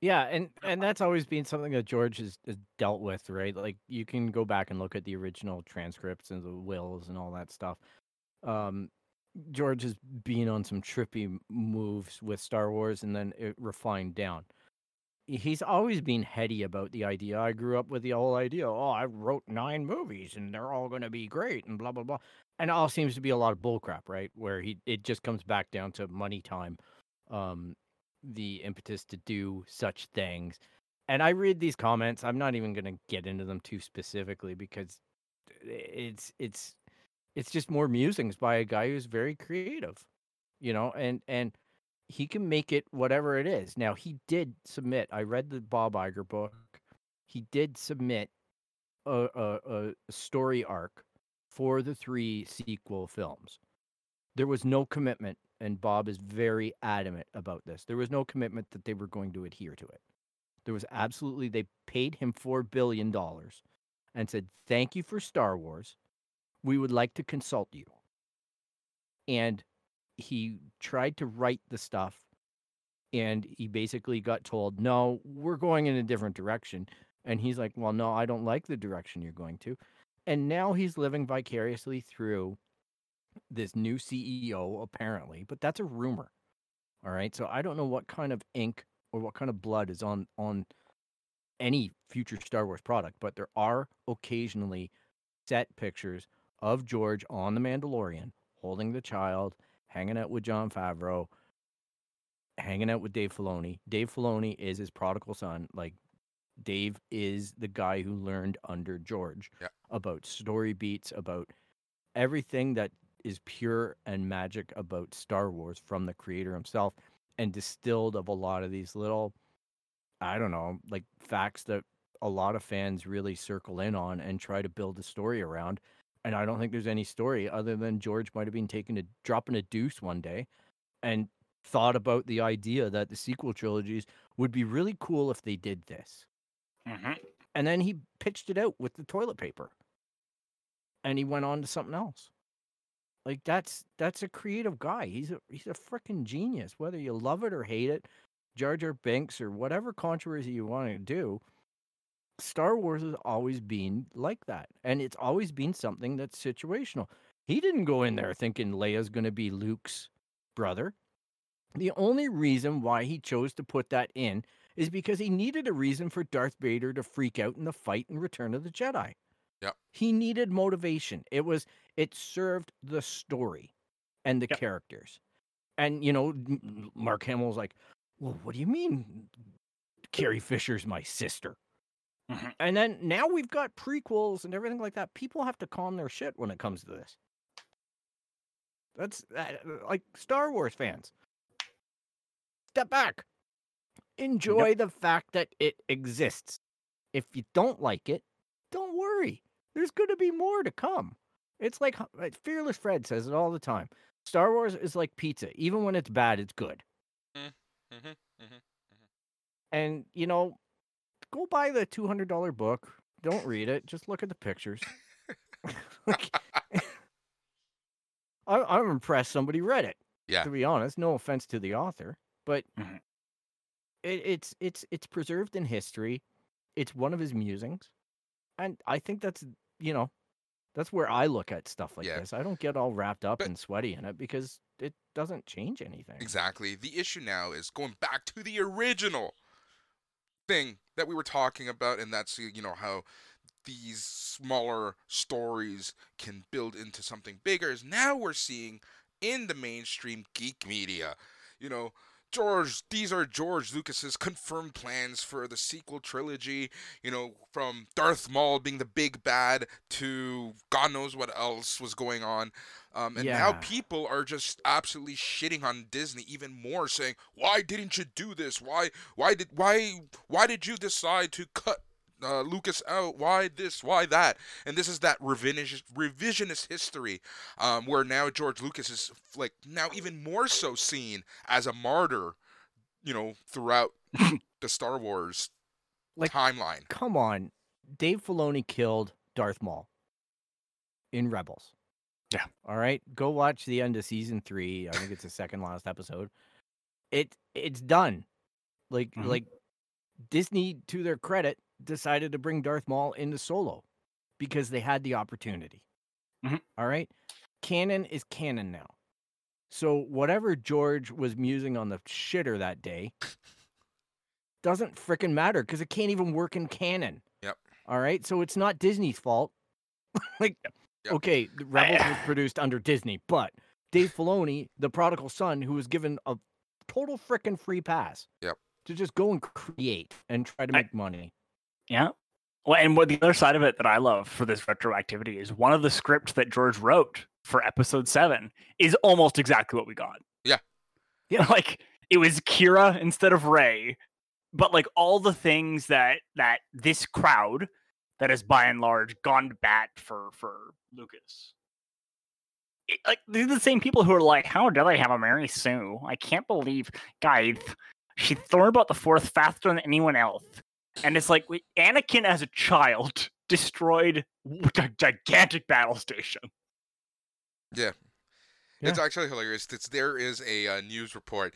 Yeah, and and that's always been something that George has, has dealt with, right? Like you can go back and look at the original transcripts and the wills and all that stuff. Um, George has been on some trippy moves with Star Wars, and then it refined down. He's always been heady about the idea. I grew up with the whole idea. Oh, I wrote nine movies, and they're all going to be great, and blah blah blah. And it all seems to be a lot of bullcrap, right? Where he it just comes back down to money time. Um, the impetus to do such things. And I read these comments. I'm not even going to get into them too specifically because it's it's it's just more musings by a guy who's very creative, you know, and and he can make it whatever it is. Now he did submit. I read the Bob Iger book. He did submit a a, a story arc for the three sequel films. There was no commitment, and Bob is very adamant about this. There was no commitment that they were going to adhere to it. There was absolutely they paid him four billion dollars and said, Thank you for Star Wars. We would like to consult you. And he tried to write the stuff and he basically got told, No, we're going in a different direction. And he's like, Well, no, I don't like the direction you're going to. And now he's living vicariously through this new CEO, apparently, but that's a rumor. All right. So I don't know what kind of ink or what kind of blood is on on any future Star Wars product, but there are occasionally set pictures of George on the Mandalorian holding the child, hanging out with Jon Favreau, hanging out with Dave Filoni. Dave Filoni is his prodigal son. Like Dave is the guy who learned under George Yeah. about story beats, about everything that is pure and magic about Star Wars from the creator himself and distilled of a lot of these little I don't know, like facts that a lot of fans really circle in on and try to build a story around. And I don't think there's any story other than George might have been taking a dropping a deuce one day and thought about the idea that the sequel trilogies would be really cool if they did this. Mhm. And then he pitched it out with the toilet paper. And he went on to something else. Like that's that's a creative guy. He's a he's a freaking genius. Whether you love it or hate it, Jar Jar Binks or whatever controversy you want to do, Star Wars has always been like that. And it's always been something that's situational. He didn't go in there thinking Leia's going to be Luke's brother. The only reason why he chose to put that in is because he needed a reason for Darth Vader to freak out in the fight in Return of the Jedi. Yep. He needed motivation. It was it served the story and the Yep. characters. And you know, Mark Hamill's like, "Well, what do you mean Carrie Fisher's my sister?" Mhm. And then now we've got prequels and everything like that. People have to calm their shit when it comes to this. That's that, like Star Wars fans. Step back. Enjoy the fact that it exists. If you don't like it, don't worry. There's going to be more to come. It's like like Fearless Fred says it all the time. Star Wars is like pizza. Even when it's bad, it's good. Mm-hmm, hmm And you know, go buy the two hundred dollar book. Don't read it. Just look at the pictures. Like, I, I'm impressed somebody read it. Yeah. To be honest, no offense to the author, but Mhm. it, it's it's it's preserved in history. It's one of his musings, and I think that's you know, that's where I look at stuff like Yeah. this. I don't get all wrapped up But- and sweaty in it because it doesn't change anything. Exactly. The issue now is going back to the original thing that we were talking about, and that's you know how these smaller stories can build into something bigger is now we're seeing in the mainstream geek media. You know, George, these are George Lucas's confirmed plans for the sequel trilogy. You know, from Darth Maul being the big bad to God knows what else was going on. Um, and now people are just absolutely shitting on Disney even more, saying, "Why didn't you do this? Why, why did, why, why did you decide to cut uh, Lucas out? Why this? Why that?" And this is that revisionist, revisionist history, um, where now George Lucas is like now even more so seen as a martyr, you know, throughout the Star Wars Like- timeline. Come on, Dave Filoni killed Darth Maul in Rebels. Yeah. All right, go watch the end of season three. I think it's the second last episode. It it's done. Like Mhm. like Disney, to their credit, decided to bring Darth Maul into Solo because they had the opportunity. Mhm. All right, canon is canon now. So whatever George was musing on the shitter that day doesn't frickin' matter because it can't even work in canon. Yep. All right, so it's not Disney's fault. like, Yep. okay, the Rebels was produced under Disney, but Dave Filoni, the prodigal son, who was given a total frickin' free pass. Yep. To just go and create and try to I- make money. Yeah. Well, and what the other side of it that I love for this retroactivity is one of the scripts that George wrote for episode seven is almost exactly what we got. Yeah. Yeah. Like it was Kira instead of Rey, but like all the things that that this crowd that has by and large gone to bat for for Lucas. It, like these are the same people who are like, how did I have a Mary Sue? I can't believe, guys, she thought about the fourth faster than anyone else. And it's like Anakin as a child destroyed a gigantic battle station. Yeah. Yeah. It's actually hilarious. It's there is a uh, news report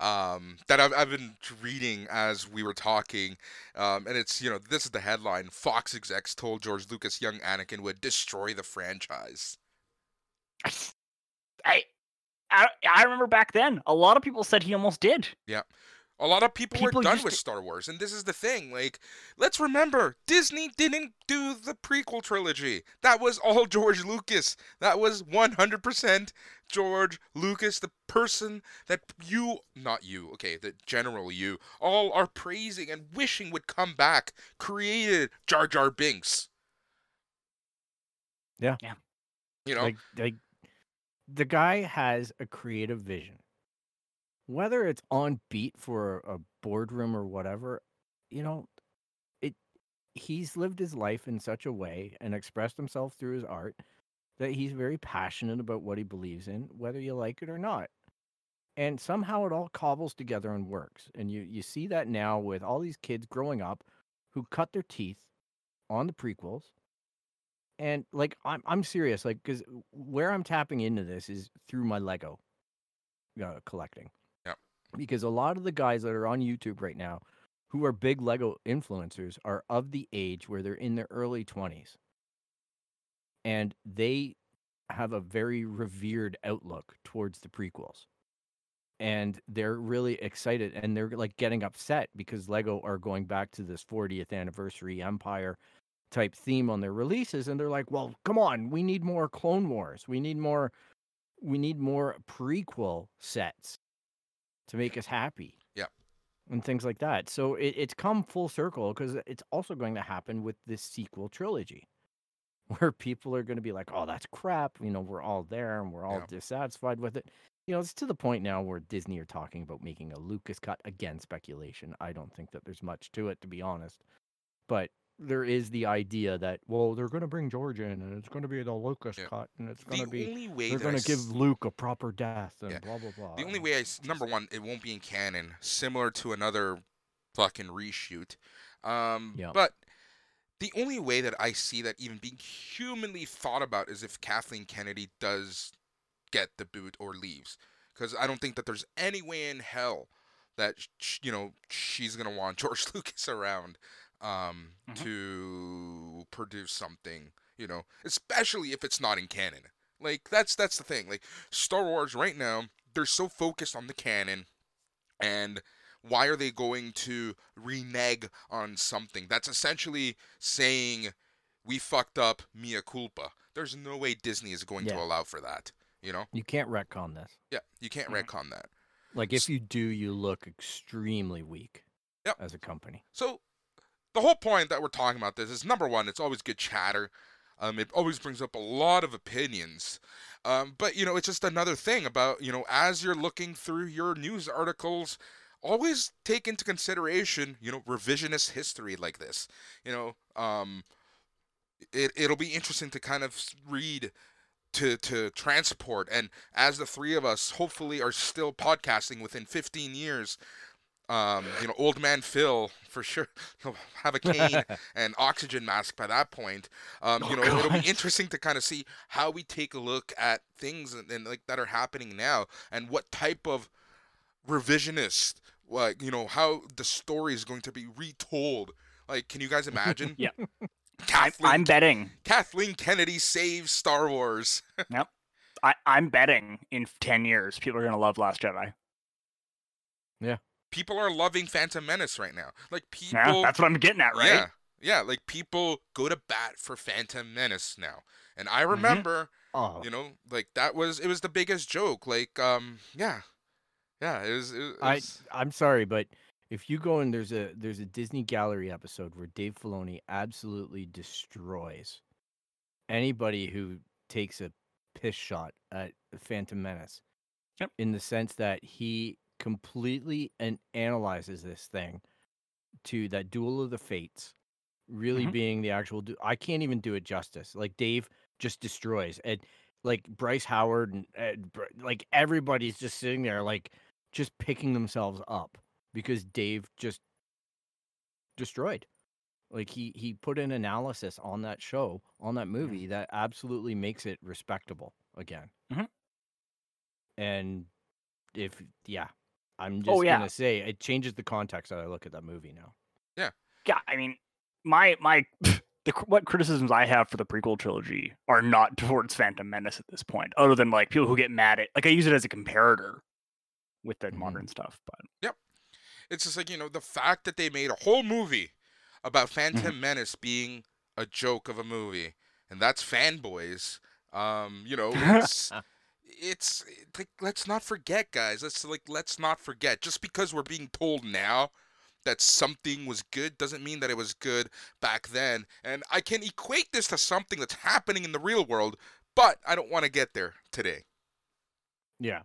um, that I've, I've been reading as we were talking, um, and it's you know this is the headline: Fox execs told George Lucas young Anakin would destroy the franchise. I, I I remember back then, a lot of people said he almost did. A lot of people, People were done with to- Star Wars, and this is the thing. Like, let's remember, Disney didn't do the prequel trilogy. That was all George Lucas. That was 100% George Lucas, the person that you, not you, okay, the general you, all are praising and wishing would come back, created Jar Jar Binks. Yeah. Yeah. You know, Like, like the guy has a creative vision. Whether it's on beat for a boardroom or whatever, you know, it he's lived his life in such a way and expressed himself through his art that he's very passionate about what he believes in, whether you like it or not. And somehow it all cobbles together and works. And you you see that now with all these kids growing up who cut their teeth on the prequels and like I'm I'm serious, like because where I'm tapping into this is through my Lego uh, collecting. Because a lot of the guys that are on YouTube right now, who are big Lego influencers, are of the age where they're in their early twenties, and they have a very revered outlook towards the prequels. And they're really excited and they're like getting upset because Lego are going back to this 40th anniversary Empire type theme on their releases and they're like well come on we need more clone wars. We need more we need more prequel sets to make us happy Yep. and things like that so it, it's come full circle because it's also going to happen with this sequel trilogy where people are going to be like oh that's crap you know we're all there and we're all Yeah. dissatisfied with it you know it's to the point now where disney are talking about making a lucas cut again speculation i don't think that there's much to it to be honest but there is the idea that well they're going to bring George in and it's going to be the Lucas Yeah. cut and it's going to be only way they're going to give Luke a proper death and Yeah. blah blah blah. The only way I number one, it won't be in canon, similar to another fucking reshoot. Um, Yeah. but the only way that I see that even being humanly thought about is if Kathleen Kennedy does get the boot or leaves, because I don't think that there's any way in hell that sh- you know she's gonna want George Lucas around um, Mhm. to produce something. You know, especially if it's not in canon. Like that's that's the thing. Like Star Wars right now, they're so focused on the canon and why are they going to renege on something that's essentially saying we fucked up mea culpa. There's no way Disney is going to allow for that. You know? You can't retcon this. Yeah, you can't Mhm. retcon that. Like if you do, you look extremely weak Yep. as a company. So the whole point that we're talking about this is number one, it's always good chatter. Um, it always brings up a lot of opinions. Um, but you know, it's just another thing about you know, as you're looking through your news articles, always take into consideration you know revisionist history like this. You know, um, it it'll be interesting to kind of read. To, to transport and as the three of us hopefully are still podcasting within 15 years um, you know, old man Phil for sure. He'll have a cane and oxygen mask by that point. Um, Oh, you know, it'll be interesting to kind of see how we take a look at things and, and like that are happening now, and what type of revisionist, like you know, how the story is going to be retold. Like, can you guys imagine? Yeah. I'm, Kathleen, I'm betting. Kathleen Kennedy saves Star Wars. I, I'm betting in ten years people are gonna love Last Jedi. People are loving Phantom Menace right now. Like people, Yeah, that's what I'm getting at, right? Yeah, yeah. Like people go to bat for Phantom Menace now, and I remember, Oh, you know, like that was it was the biggest joke. Like, um, yeah, yeah. It was. It, it I I'm sorry, but if you go and there's a there's a Disney Gallery episode where Dave Filoni absolutely destroys anybody who takes a piss shot at Phantom Menace. Yep. In the sense that he completely and analyzes this thing to that duel of the fates really Mhm. being the actual du- I can't even do it justice. Like Dave just destroys and like Bryce Howard and, and like everybody's just sitting there like just picking themselves up because Dave just destroyed. Like he he put an analysis on that show, on that movie that absolutely makes it respectable again. Mhm. And if yeah, I'm just Oh, yeah. gonna say it changes the context that I look at that movie now. Yeah, Yeah, I mean, my my the what criticisms I have for the prequel trilogy are not towards Phantom Menace at this point, other than like people who get mad at like I use it as a comparator with the Mhm. modern stuff. But yep, it's just like you know the fact that they made a whole movie about Mm-hmm. Phantom Menace being a joke of a movie, and that's fanboys. Um, you know, it's it's like let's not forget, guys. Let's like let's not forget. Just because we're being told now that something was good doesn't mean that it was good back then. And I can equate this to something that's happening in the real world, but I don't want to get there today. Yeah.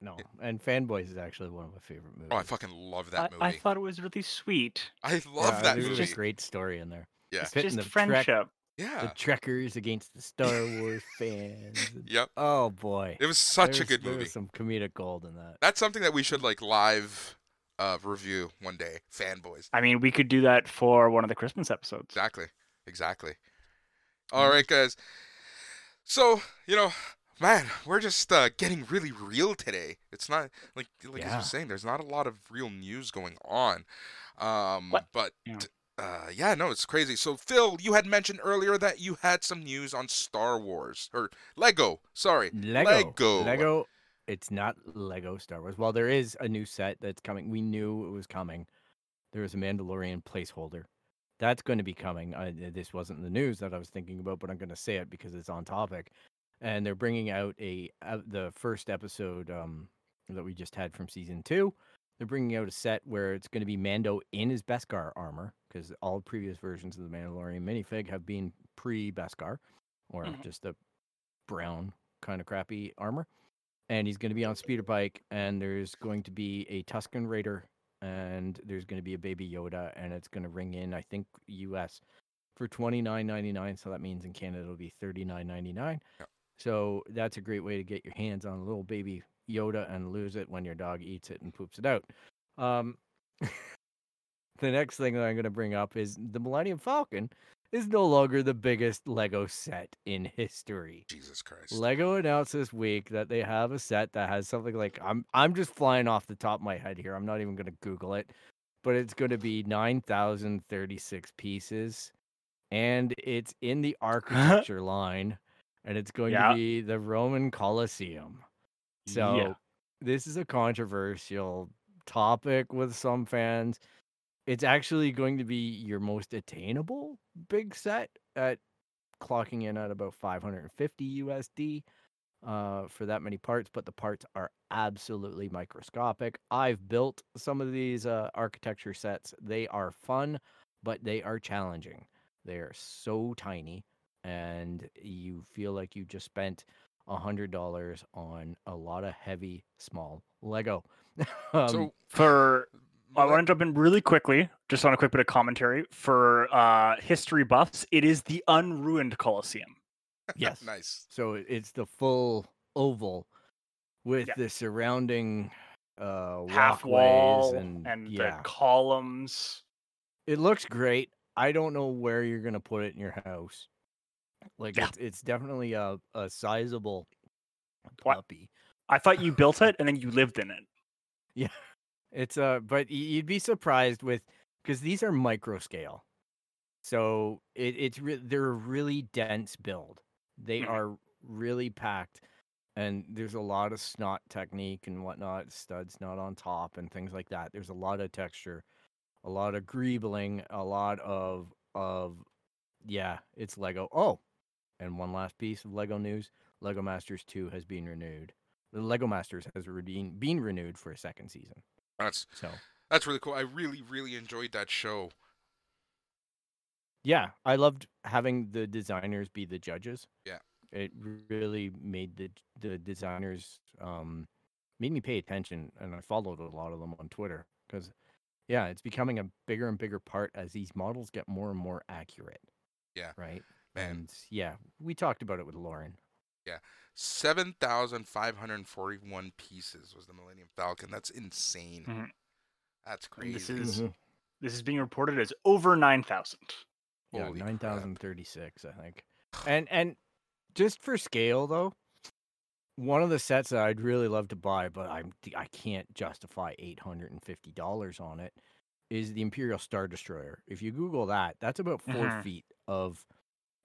No. And Fanboys is actually one of my favorite movies. Oh, I fucking love that I movie. I thought it was really sweet. I love Yeah, that there's movie. a great story in there. Yeah. It's Fitting just the Trek- friendship. Yeah. The Trekkers against the Star Wars fans. Yep. Oh boy. It was such a There's- good there movie. was some comedic gold in that. That's something that we should like live uh review one day. Fanboys. I mean, we could do that for one of the Christmas episodes. Exactly. Exactly. All right, guys. So, you know, man, we're just uh, getting really real today. It's not like like as Yeah. you're saying, there's not a lot of real news going on. Um What? but Yeah. Uh yeah, no, it's crazy. So Phil, you had mentioned earlier that you had some news on Star Wars or Lego. Sorry. Lego. Lego. Lego. It's not Lego Star Wars. Well, there is a new set that's coming. We knew it was coming. There was a Mandalorian placeholder. That's going to be coming. I, this wasn't the news that I was thinking about, but I'm going to say it because it's on topic. And they're bringing out a uh, the first episode um, that we just had from season two. They're bringing out a set where it's going to be Mando in his Beskar armor because all previous versions of the Mandalorian minifig have been pre Beskar or Mhm. just a brown kind of crappy armor. And he's going to be on speeder bike, and there's going to be a Tusken Raider, and there's going to be a Baby Yoda, and it's going to ring in, I think, U.S. for twenty nine ninety nine. So that means in Canada it'll be thirty nine ninety nine. Yep. So that's a great way to get your hands on a little baby Yoda and lose it when your dog eats it and poops it out. Um, the next thing that I'm going to bring up is the Millennium Falcon is no longer the biggest Lego set in history. Jesus Christ. Lego announced this week that they have a set that has something like I'm I'm just flying off the top of my head here. I'm not even going to Google it, but it's going to be 9,036 pieces, and it's in the architecture line, and it's going Yeah. to be the Roman Colosseum. So Yeah. this is a controversial topic with some fans. It's actually going to be your most attainable big set at clocking in at about 550 USD uh, for that many parts, but the parts are absolutely microscopic. I've built some of these uh, architecture sets. They are fun, but they are challenging. They are so tiny, and you feel like you just spent a hundred dollars on a lot of heavy, small Lego. um, so For I want to jump in really quickly, just on a quick bit of commentary for uh, history buffs. It is the unruined Colosseum. yes, nice. So it's the full oval with Yeah. the surrounding uh half walkways wall and, and, yeah, the columns. it looks great. I don't know where you're gonna put it in your house. Like Yeah. it's it's definitely a a sizable What- puppy. I thought you built it and then you lived in it. Yeah. It's uh, but you'd be surprised with because these are micro scale, so it, it's re- they're a really dense build. They Mhm. are really packed, and there's a lot of snot technique and whatnot, studs not on top and things like that. There's a lot of texture, a lot of greebling, a lot of of yeah, it's Lego. Oh, and one last piece of Lego news: Lego Masters Two has been renewed. The Lego Masters has been been renewed for a second season. That's So that's really cool. I really really enjoyed that show. yeah, I loved having the designers be the judges. Yeah. It really made the the designers um made me pay attention and I followed a lot of them on Twitter because yeah, it's becoming a bigger and bigger part as these models get more and more accurate. Yeah, Right? Man. And yeah, we talked about it with Lauren. Yeah, Seven thousand five hundred forty-one pieces was the Millennium Falcon. That's insane. Mhm. That's And this crazy. is- Mhm. This is being reported as over nine thousand. Yeah, Holy crap. 9036 I think. And and just for scale though, one of the sets that I'd really love to buy, but I'm I can't justify eight hundred and fifty dollars on it, is the Imperial Star Destroyer. If you Google that, that's about 4 Mhm. feet of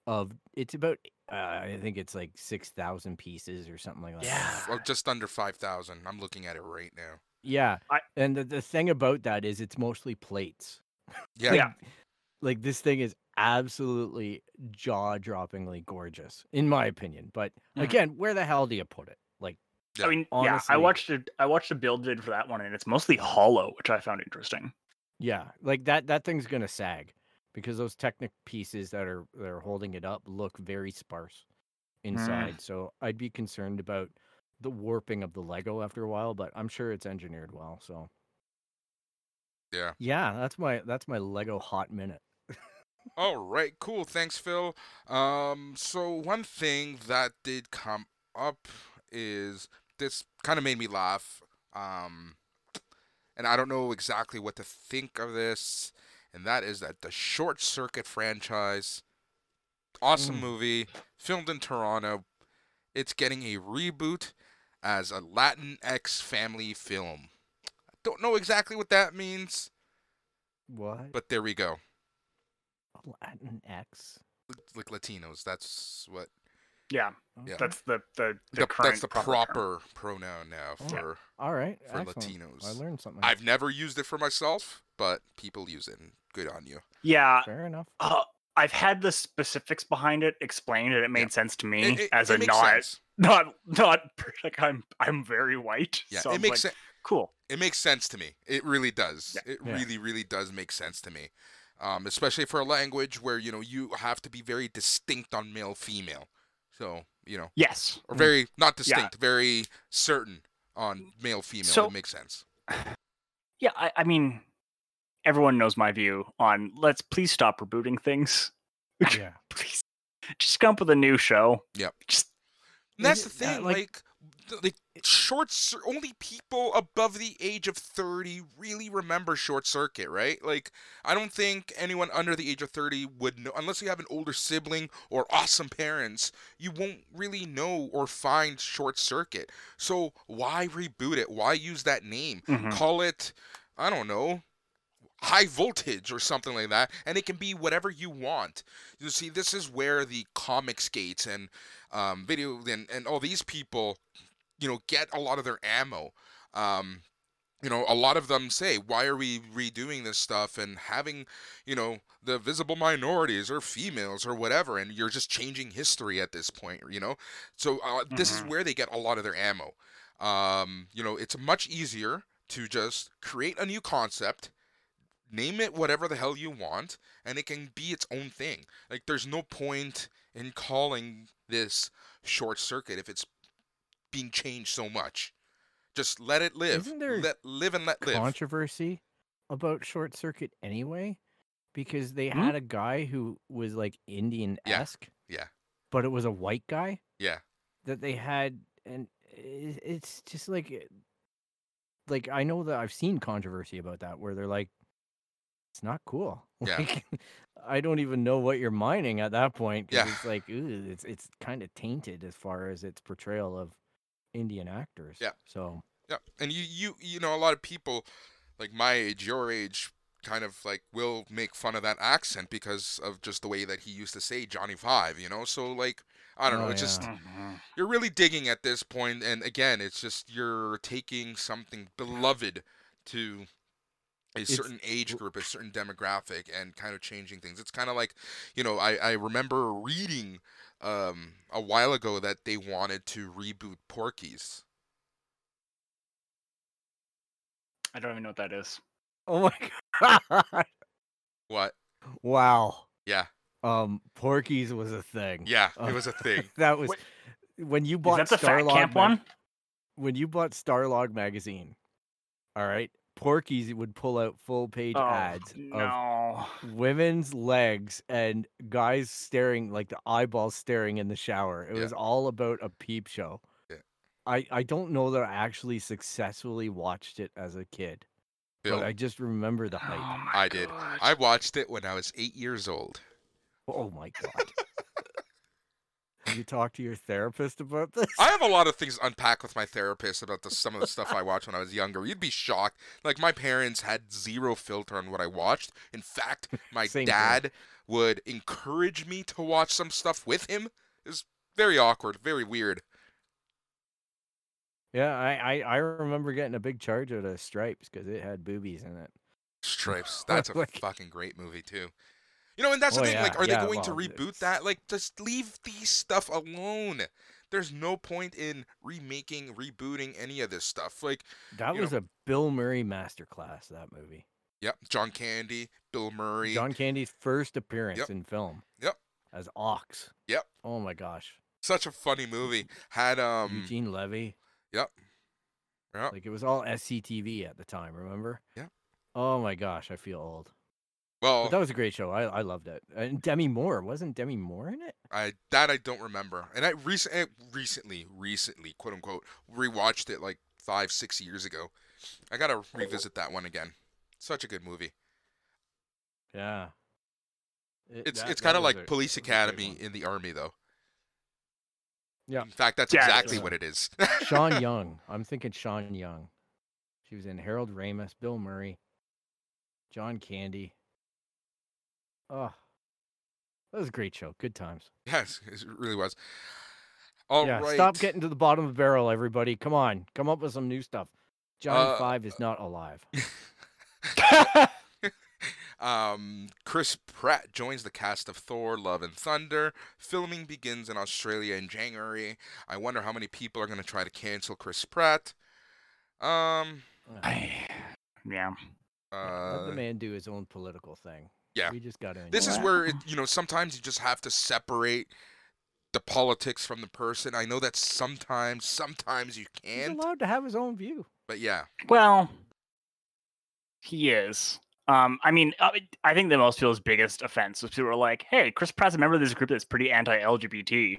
of it's about uh, I think it's like six thousand pieces or something like that. Yeah. Well, just under five thousand. I'm looking at it right now. Yeah. I- and the, the thing about that is it's mostly plates. Yeah, Like, Yeah. Like this thing is absolutely jaw-droppingly gorgeous, in my opinion. But Mhm. again, where the hell do you put it? Like, Yeah. I mean, yeah, I Honestly- watched a I watched a build vid for that one, and it's mostly hollow, which I found interesting. yeah, like that that thing's gonna sag because those Technic pieces that are that are holding it up look very sparse inside. So I'd be concerned about the warping of the Lego after a while, but I'm sure it's engineered well. So yeah. yeah, that's my that's my Lego hot minute. All right, cool. Thanks, Phil. Um, so one thing that did come up is this kind of made me laugh. Um, and I don't know exactly what to think of this, and that is that the Short Circuit franchise, awesome Mm. movie, filmed in Toronto. It's getting a reboot as a Latin X family film. I don't know exactly what that means, What? but there we go. Latin X. Like Latinos, that's what Yeah, Yeah. that's the the, the the, that's the proper proper pronoun now Oh. for All right. for excellent. Latinos. I learned something. I've never used it for myself, but people use it, and good on you. Yeah, Fair enough. uh, I've had the specifics behind it explained, and it made sense to me It, it- as it a makes not sense. not not like I'm I'm very white. Yeah, so it I'm makes like, sense. cool. It makes sense to me. It really does. Yeah. It Yeah. really, really does make sense to me. Um, especially for a language where you know you have to be very distinct on male female. So you know, Yes. or Mm. very not Yeah. distinct, very certain on male female. So- it makes sense. Yeah, I, I mean, everyone knows my view on let's please stop rebooting things. Yeah. Please, just come up with a new show. Yep. Just And that's the Is it, uh, thing, like- like, like short, cir- only people above the age of thirty really remember Short Circuit, right? Like, I don't think anyone under the age of thirty would know, unless you have an older sibling or awesome parents. You won't really know or find Short Circuit. So why reboot it? Why use that name? mhm. Call it, I don't know, high voltage or something like that, and it can be whatever you want. You see, this is where the comics gates and um, video and, and all these people, you know, get a lot of their ammo. Um, you know, a lot of them say, why are we redoing this stuff and having, you know, the visible minorities or females or whatever, and you're just changing history at this point, you know? So uh, this is Mhm. where they get a lot of their ammo. Um, you know, it's much easier to just create a new concept, name it whatever the hell you want, and it can be its own thing. Like, there's no point in calling this short circuit if it's being changed so much. Just let it live. Isn't there let live and let live. controversy about Short Circuit anyway, because they Hmm? had a guy who was like Indian esque. yeah. But it was a white guy yeah. that they had, and it's just like, like I know that I've seen controversy about that where they're like, it's not cool. Yeah. Like, I don't even know what you're mining at that point. Yeah. It's like, ooh, it's it's kind of tainted as far as its portrayal of Indian actors. Yeah. So Yeah. And you you you know a lot of people like my age, your age kind of like will make fun of that accent because of just the way that he used to say Johnny 5, you know? So like I don't know, Oh, it's just yeah. Mhm. you're really digging at this point and again, it's just you're taking something beloved to a It's- certain age group, a certain demographic, and kind of changing things. It's kind of like, you know, I, I remember reading um, a while ago that they wanted to reboot Porky's. I don't even know what that is. Oh my god! What? Wow. Yeah, Um, Porky's was a thing. yeah, Uh, it was a thing. that was Wait, when you Is bought that the Fat Starlog Camp mag- one? When you bought Starlog magazine, all right, Porky's would pull out full page Oh, ads of women's legs and guys staring like the eyeballs staring in the shower. It Yeah. was all about a peep show. Yeah. I I don't know that I actually successfully watched it as a kid, Bill, but I just remember the Oh, oh hype. my I did. I watched it when I was eight years old. Oh my god. You talked to your therapist about this? I have a lot of things to unpack with my therapist about the, some of the stuff I watched when I was younger. You'd be shocked. Like my parents had zero filter on what I watched. In fact, my dad would encourage me to watch some stuff with him. It was very awkward, very weird. Yeah, I, I, I remember getting a big charge out of Stripes because it had boobies in it. Stripes. That's a Like- fucking great movie too. You know, and that's the thing. Like, are yeah, they going to reboot it's- that? Like, just leave these stuff alone. There's no point in remaking, rebooting any of this stuff. Like, That was a Bill Murray masterclass. That movie, yep, John Candy, Bill Murray. John Candy's first appearance Yep. in film. Yep. As Ox. Yep. Oh my gosh. Such a funny movie. Had um, Eugene Levy. yep, yep. Like it was all SCTV at the time. Remember? Yeah. Oh my gosh, I feel old. Well, But that was a great show. I I loved it. And Demi Moore wasn't Demi Moore in it? I that I don't remember, and I recent eh, recently, recently, quote unquote, rewatched it like five, six years ago. I gotta revisit that one again. Such a good movie. Yeah. It- It's that- it's kind of like a- Police that was a great Academy in the army, though. Yeah. In fact, that's Yeah, exactly is. what it is. Sean Young. I'm thinking Sean Young. She was in Harold Ramis, Bill Murray, John Candy. Oh, that was a great show. Good times. yes, it really was. All right. yeah, stop getting to the bottom of the barrel, everybody. Come on, come up with some new stuff. John Uh, Five is not alive. um, Chris Pratt joins the cast of Thor: Love and Thunder. Filming begins in Australia in January. I wonder how many people are going to try to cancel Chris Pratt. Um, I- yeah. Let the uh, man do his own political thing. Yeah. we just got to. this is Wow. where it, you know sometimes you just have to separate the politics from the person. I know that sometimes, sometimes you can't, He's allowed to have his own view. but yeah, Well, he is. Um, I mean, uh, I think that most people's biggest offense was people were like, "Hey, Chris Pratt's a member of this group that's pretty anti-LGBT,"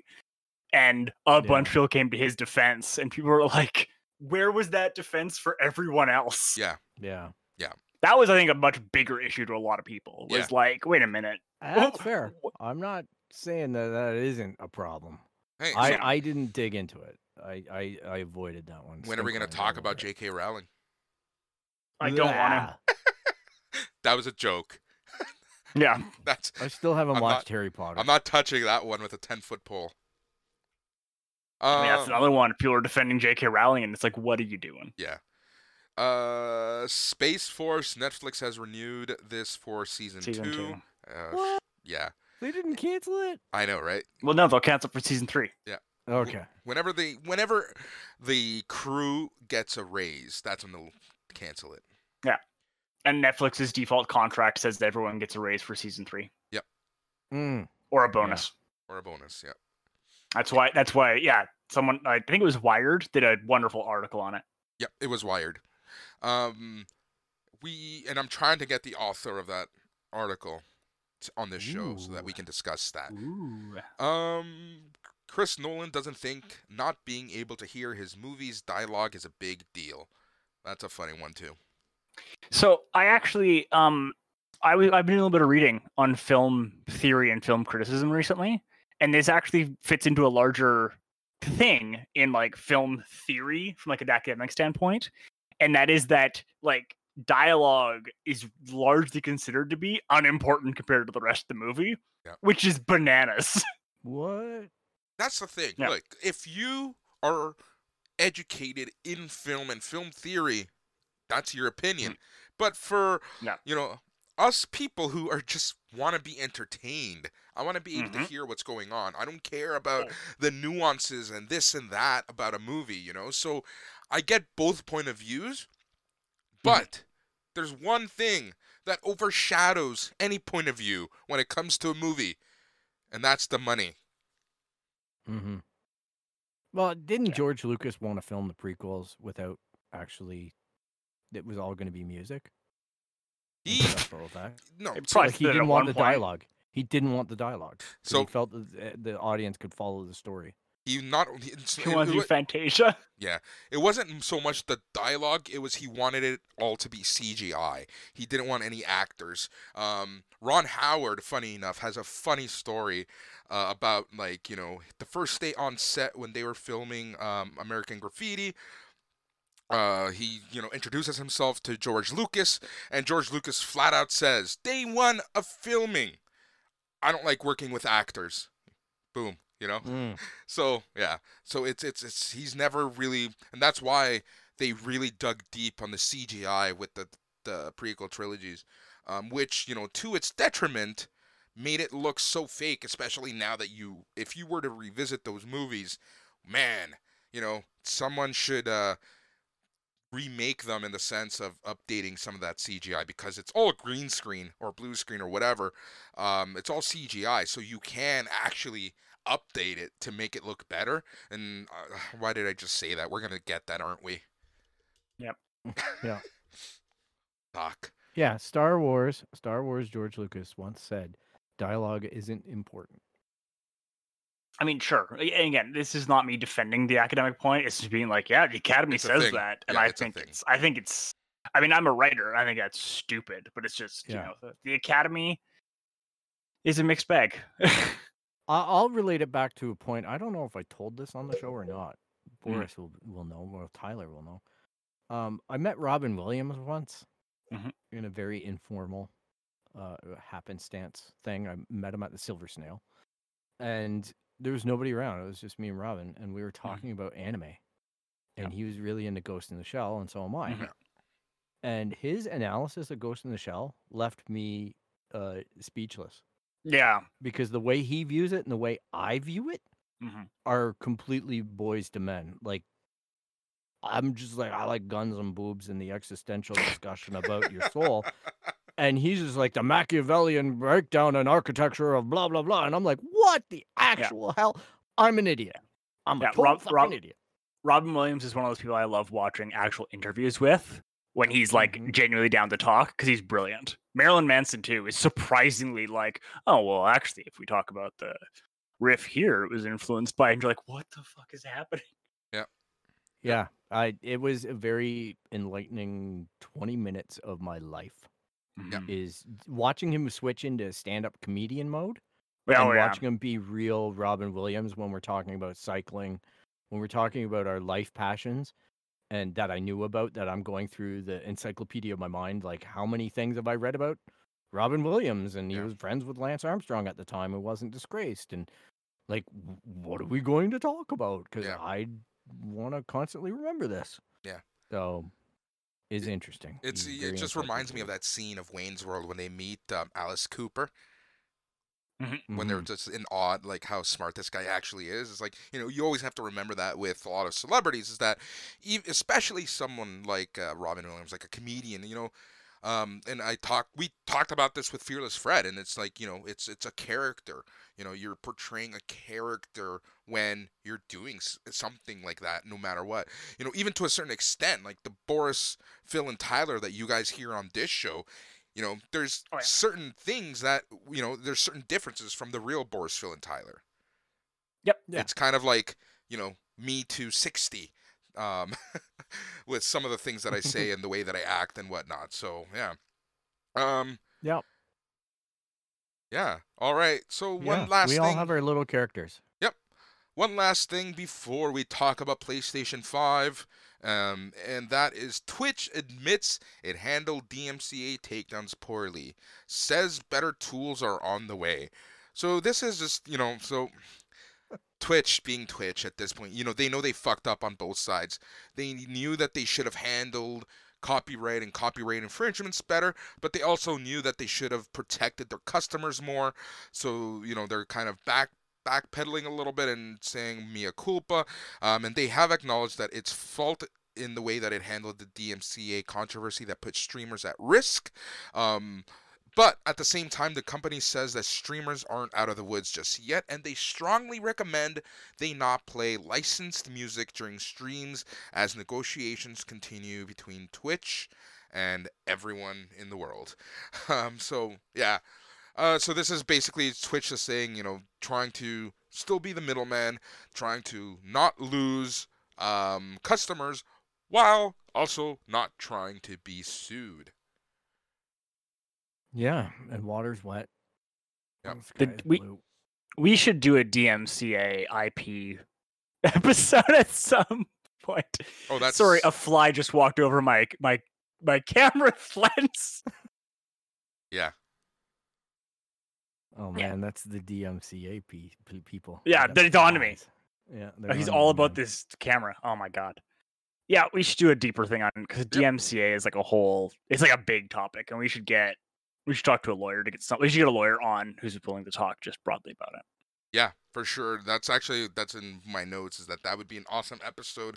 and a bunch of people came to his defense, and people were like, "Where was that defense for everyone else?" Yeah, yeah, Yeah, That was, I think, a much bigger issue to a lot of people. Was Yeah. like, "Wait a minute, that's fair. I'm not saying that that isn't a problem. Hey, so I, I didn't dig into it. I, I, I avoided that one. when are we going to talk about. J.K. Rowling? I don't want to. That was a joke. Yeah, That's I still haven't I'm watched not- Harry Potter. I'm not touching that one with a ten foot pole. I mean, that's Uh, another one. People are defending J.K. Rowling, and it's like, "What are you doing?" yeah. Uh, Space Force. Netflix has renewed this for season, Season two. two. Uh, What? Yeah, They didn't cancel it. I know, right? Well, no, they'll cancel for season three. Yeah. Okay. Whenever the whenever the crew gets a raise, that's when they'll cancel it. Yeah. And Netflix's default contract says that everyone gets a raise for season three Mm. or a bonus. Or a bonus. Yeah. That's why. That's why. Yeah, someone. I think it was Wired did a wonderful article on it. Yep, it was wired. Um, we and I'm trying to get the author of that article t- on this show so that we can discuss that. Ooh. Um, Chris Nolan doesn't think not being able to hear his movie's dialogue is a big deal. That's a funny one too. So I actually, um, I was I've been doing a little bit of reading on film theory and film criticism recently, and this actually fits into a larger thing in like film theory from like an academic standpoint, and that is that like dialogue is largely considered to be unimportant compared to the rest of the movie, Yeah. which is bananas. What? That's the thing. Yeah. Look, if you are educated in film and film theory, that's your opinion. But for Mm. Yeah. you know us people who are just want to be entertained, I want to be able to Mhm. hear what's going on. I don't care about Oh. the nuances and this and that about a movie. You know, so I get both point of views, but there's one thing that overshadows any point of view when it comes to a movie, and that's the money. Mm-hmm. Well, didn't George Lucas want to film the prequels without actually? It was all going to be music. He no, It So like, he did at didn't want the point. dialogue. He didn't want the dialogue. So So- he felt that the- the audience could follow the story. He not he, it, wants to do Fantasia? Yeah, it wasn't so much the dialogue it was he wanted it all to be cgi he didn't want any actors. Um, ron howard funny enough has a funny story uh, about like you know the first day on set when they were filming um, american graffiti uh, he you know introduces himself to george lucas and george lucas flat out says day one of filming. I don't like working with actors. Boom you know Mm. so yeah, so it's it's it's he's never really, and that's why they really dug deep on the CGI with the the prequel trilogies, um, which you know to its detriment made it look so fake, especially now that you if you were to revisit those movies, man, you know someone should uh remake them in the sense of updating some of that CGI because it's all green screen or blue screen or whatever. Um, it's all CGI, so you can actually update it to make it look better. And uh, why did I just say that? We're gonna get that, aren't we? Yep. Yeah. Fuck. Yeah, Star Wars. Star Wars. George Lucas once said, "Dialogue isn't important." I mean, sure. And again, this is not me defending the academic point. It's just being like, yeah, the academy It's says that, and Yeah, I it's think it's. I think it's. I mean, I'm a writer. I think that's stupid, but it's just you know the, the academy is a mixed bag. I- I'll relate it back to a point. I don't know if I told this on the show or not. Mm. Boris will will know, or Tyler will know. Um, I met Robin Williams once Mhm. in a very informal, uh, happenstance thing. I met him at the Silver Snail, and there was nobody around. It was just me and Robin, and we were talking about anime. And he was really into Ghost in the Shell, and so am I. Mhm. And his analysis of Ghost in the Shell left me uh, speechless yeah. because the way he views it and the way I view it Mhm. are completely boys to men. Like I'm just like I like guns and boobs and the existential discussion about your soul. And he's just like the Machiavellian breakdown and architecture of blah blah blah. And I'm like, what the actual hell? I'm an idiot. I'm a total Rob- fucking Rob- idiot. Robin Williams is one of those people I love watching actual interviews with when he's like Mhm. genuinely down to talk because he's brilliant. Marilyn Manson too is surprisingly like, oh well, actually, if we talk about the riff here, it was influenced by, and you're like, what the fuck is happening? Yeah. Yeah. I it was a very enlightening 20 minutes of my life. Mhm. Is watching him switch into stand up comedian mode. Oh, and yeah. watching him be real Robin Williams when we're talking about cycling, when we're talking about our life passions, and that I knew about that I'm going through the encyclopedia of my mind. Like, how many things have I read about Robin Williams? And he Yeah. was friends with Lance Armstrong at the time and wasn't disgraced. And like, what are we going to talk about? Because Yeah. I want to constantly remember this. Yeah. So is interesting. It's He's it just reminds me of that scene of Wayne's World when they meet um, Alice Cooper Mhm. when they're Mhm. just in awe like how smart this guy actually is. It's like you know you always have to remember that with a lot of celebrities is that especially someone like uh, Robin Williams, like a comedian, you know. Um, and I talk we talked about this with Fearless Fred, and it's like you know it's it's a character. You know you're portraying a character when you're doing something like that, no matter what. You know even to a certain extent, like the Boris, Phil, and Tyler that you guys hear on this show. You know, there's Oh, yeah. certain things that you know there's certain differences from the real Boris, Phil, and Tyler. Yep. Yeah. It's kind of like you know me to sixty, um, with some of the things that I say and the way that I act and whatnot. So yeah, um, Yeah. yeah. All right. So one yeah, last we thing. all have our little characters. Yep. One last thing before we talk about PlayStation 5, um, and that is Twitch admits it handled DMCA takedowns poorly, says better tools are on the way. So this is just, you know, so Twitch being Twitch at this point, you know, they know they fucked up on both sides. They knew that they should have handled copyright and copyright infringements better, but they also knew that they should have protected their customers more. So, you know, they're kind of back backpedaling a little bit and saying mea culpa, um, and they have acknowledged that it's fault in the way that it handled the DMCA controversy that put streamers at risk. Um, but at the same time, the company says that streamers aren't out of the woods just yet, and they strongly recommend they not play licensed music during streams as negotiations continue between Twitch and everyone in the world. Um, so, yeah. Uh, so this is basically Twitch is saying, you know, trying to still be the middleman, trying to not lose um, customers, while also not trying to be sued. Yeah, and water's wet. Yep. and Did sky's we- blue. We should do a DMCA IP episode at some point. Oh, that's Sorry, a fly just walked over my my my camera lens. yeah. Oh Yeah. man, that's the DMCA pe- pe- people. Yeah, They got that dawned on me. Yeah, Oh, He's all about man. this camera. Oh my god. Yeah, we should do a deeper thing on because DMCA is like a whole. It's like a big topic, and we should get. We should talk to a lawyer to get some. We should get a lawyer on who's willing to talk just broadly about it. Yeah, for sure. That's actually that's in my notes is that that would be an awesome episode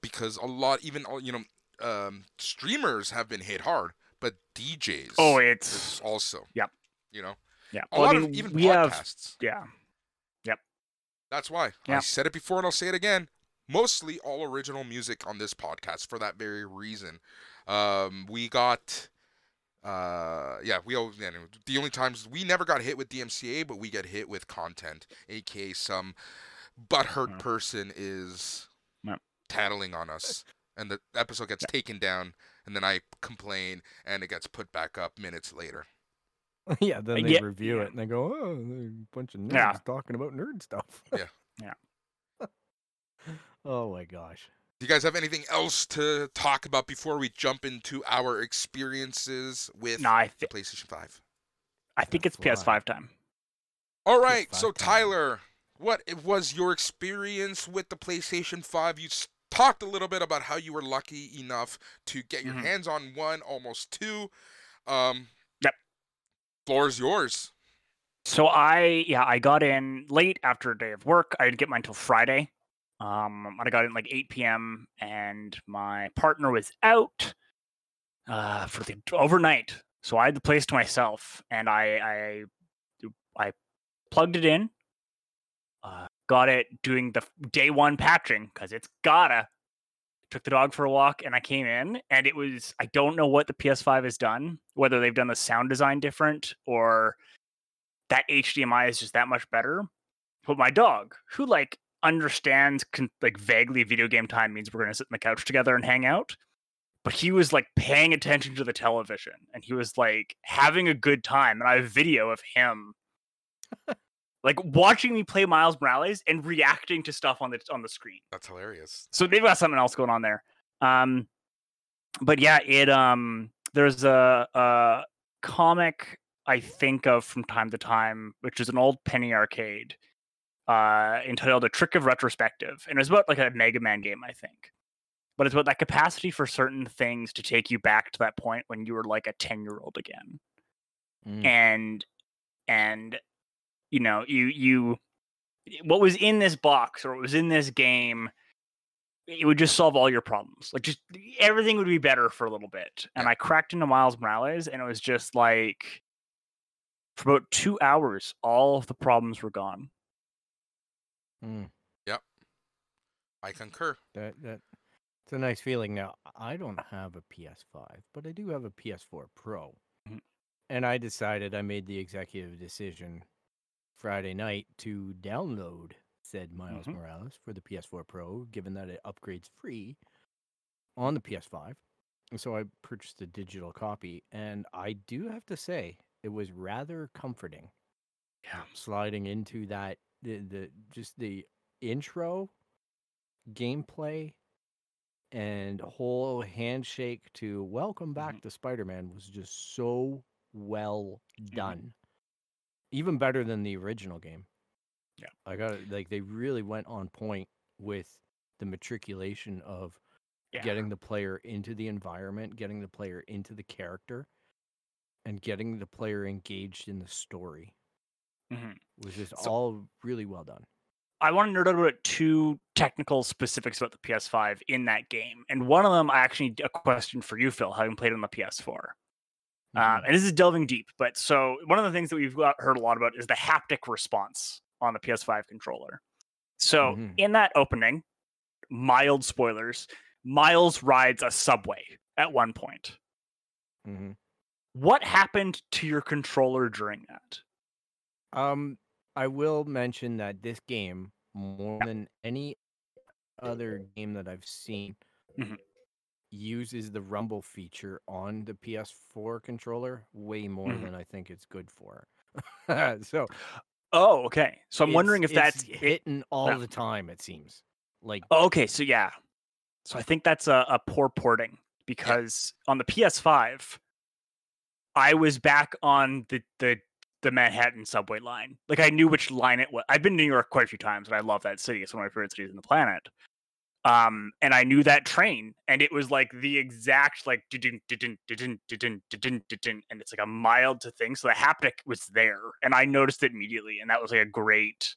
because a lot even all you know um streamers have been hit hard, but DJs Oh, it's also. Yep. You know, yeah. a Well, I lot mean, of even we have podcasts. yeah. Yep. That's why I said it before and I'll say it again. Mostly all original music on this podcast for that very reason. Um, we got, uh, yeah, we all, yeah, the only times we never got hit with DMCA, but we get hit with content, aka some butthurt Yeah. person is Yeah. tattling on us, and the episode gets taken down, and then I complain, and it gets put back up minutes later. yeah, then they yeah, review it and they go, "Oh, a bunch of nerds Yeah. talking about nerd stuff." Yeah. Yeah. oh my gosh. Do you guys have anything else to talk about before we jump into our experiences with No, I the PlayStation 5? I think it's That's why. PS5 time. All right, so PS5 time. Tyler, what was your experience with the PlayStation 5? You talked a little bit about how you were lucky enough to get your Mhm. hands on one, almost two. Um, Yep. Floor is yours. So I yeah I got in late after a day of work. I didn't get mine until Friday. Um, I got in like 8 p.m. and my partner was out uh, for the overnight, so I had the place to myself, and I I I plugged it in, uh, got it doing the day one patching because it's gotta. Took the dog for a walk, and I came in, and it was I don't know what the PS5 has done, whether they've done the sound design different or that HDMI is just that much better. But my dog, who like understands con- like vaguely video game time means we're gonna sit on the couch together and hang out, but he was like paying attention to the television and he was like having a good time. And I have video of him like watching me play Miles Morales and reacting to stuff on the on the screen That's hilarious. so they've got something else going on there. Um, but yeah, it um, there's a, a comic I think of from time to time, which is an old penny arcade, uh, entitled "A Trick of Retrospective," and it's about like a Mega Man game, I think. but it's about that capacity for certain things to take you back to that point when you were like a 10 year old again Mm. and and you know you you what was in this box or what was in this game it would just solve all your problems like just everything would be better for a little bit and Yeah. i cracked into miles morales and it was just like for about two hours all of the problems were gone Mm. yep I concur. That that it's a nice feeling. Now I don't have a PS5, but I do have a PS4 Pro, Mhm. and I decided I made the executive decision Friday night to download said Miles Mhm. Morales for the PS4 Pro, given that it upgrades free on the PS5. And so I purchased a digital copy, and I do have to say it was rather comforting yeah sliding into that the, the just the intro gameplay and whole handshake to welcome back Mhm. to spider-man was just so well done even better than the original game Yeah. i got it like they really went on point with the matriculation of yeah getting the player into the environment getting the player into the character and getting the player engaged in the story Mhm. was just So- all really well done. I want to nerd out about two technical specifics about the PS5 in that game, and one of them I actually a question for you, Phil, having played on the PS4. Um, Mhm. and this is delving deep, but so one of the things that we've got, heard a lot about is the haptic response on the PS5 controller. So Mhm. in that opening, mild spoilers, Miles rides a subway at one point. Mhm. What happened to your controller during that? Um, I will mention that this game, more than any other game that I've seen, Mhm. Uses the rumble feature on the PS4 controller way more Mhm. than I think it's good for. so Oh, okay. So I'm wondering if that's hitting all yeah. the time. It seems like Oh, okay, so yeah. So I think that's a, a poor porting because on the PS5, I was back on the, the the Manhattan subway line. Like I knew which line it was. I've been to New York quite a few times and I love that city. It's one of my favorite cities in the planet. Um, and I knew that train, and it was like the exact like and it's like a mild to thing. So the haptic was there, and I noticed it immediately, and that was like a great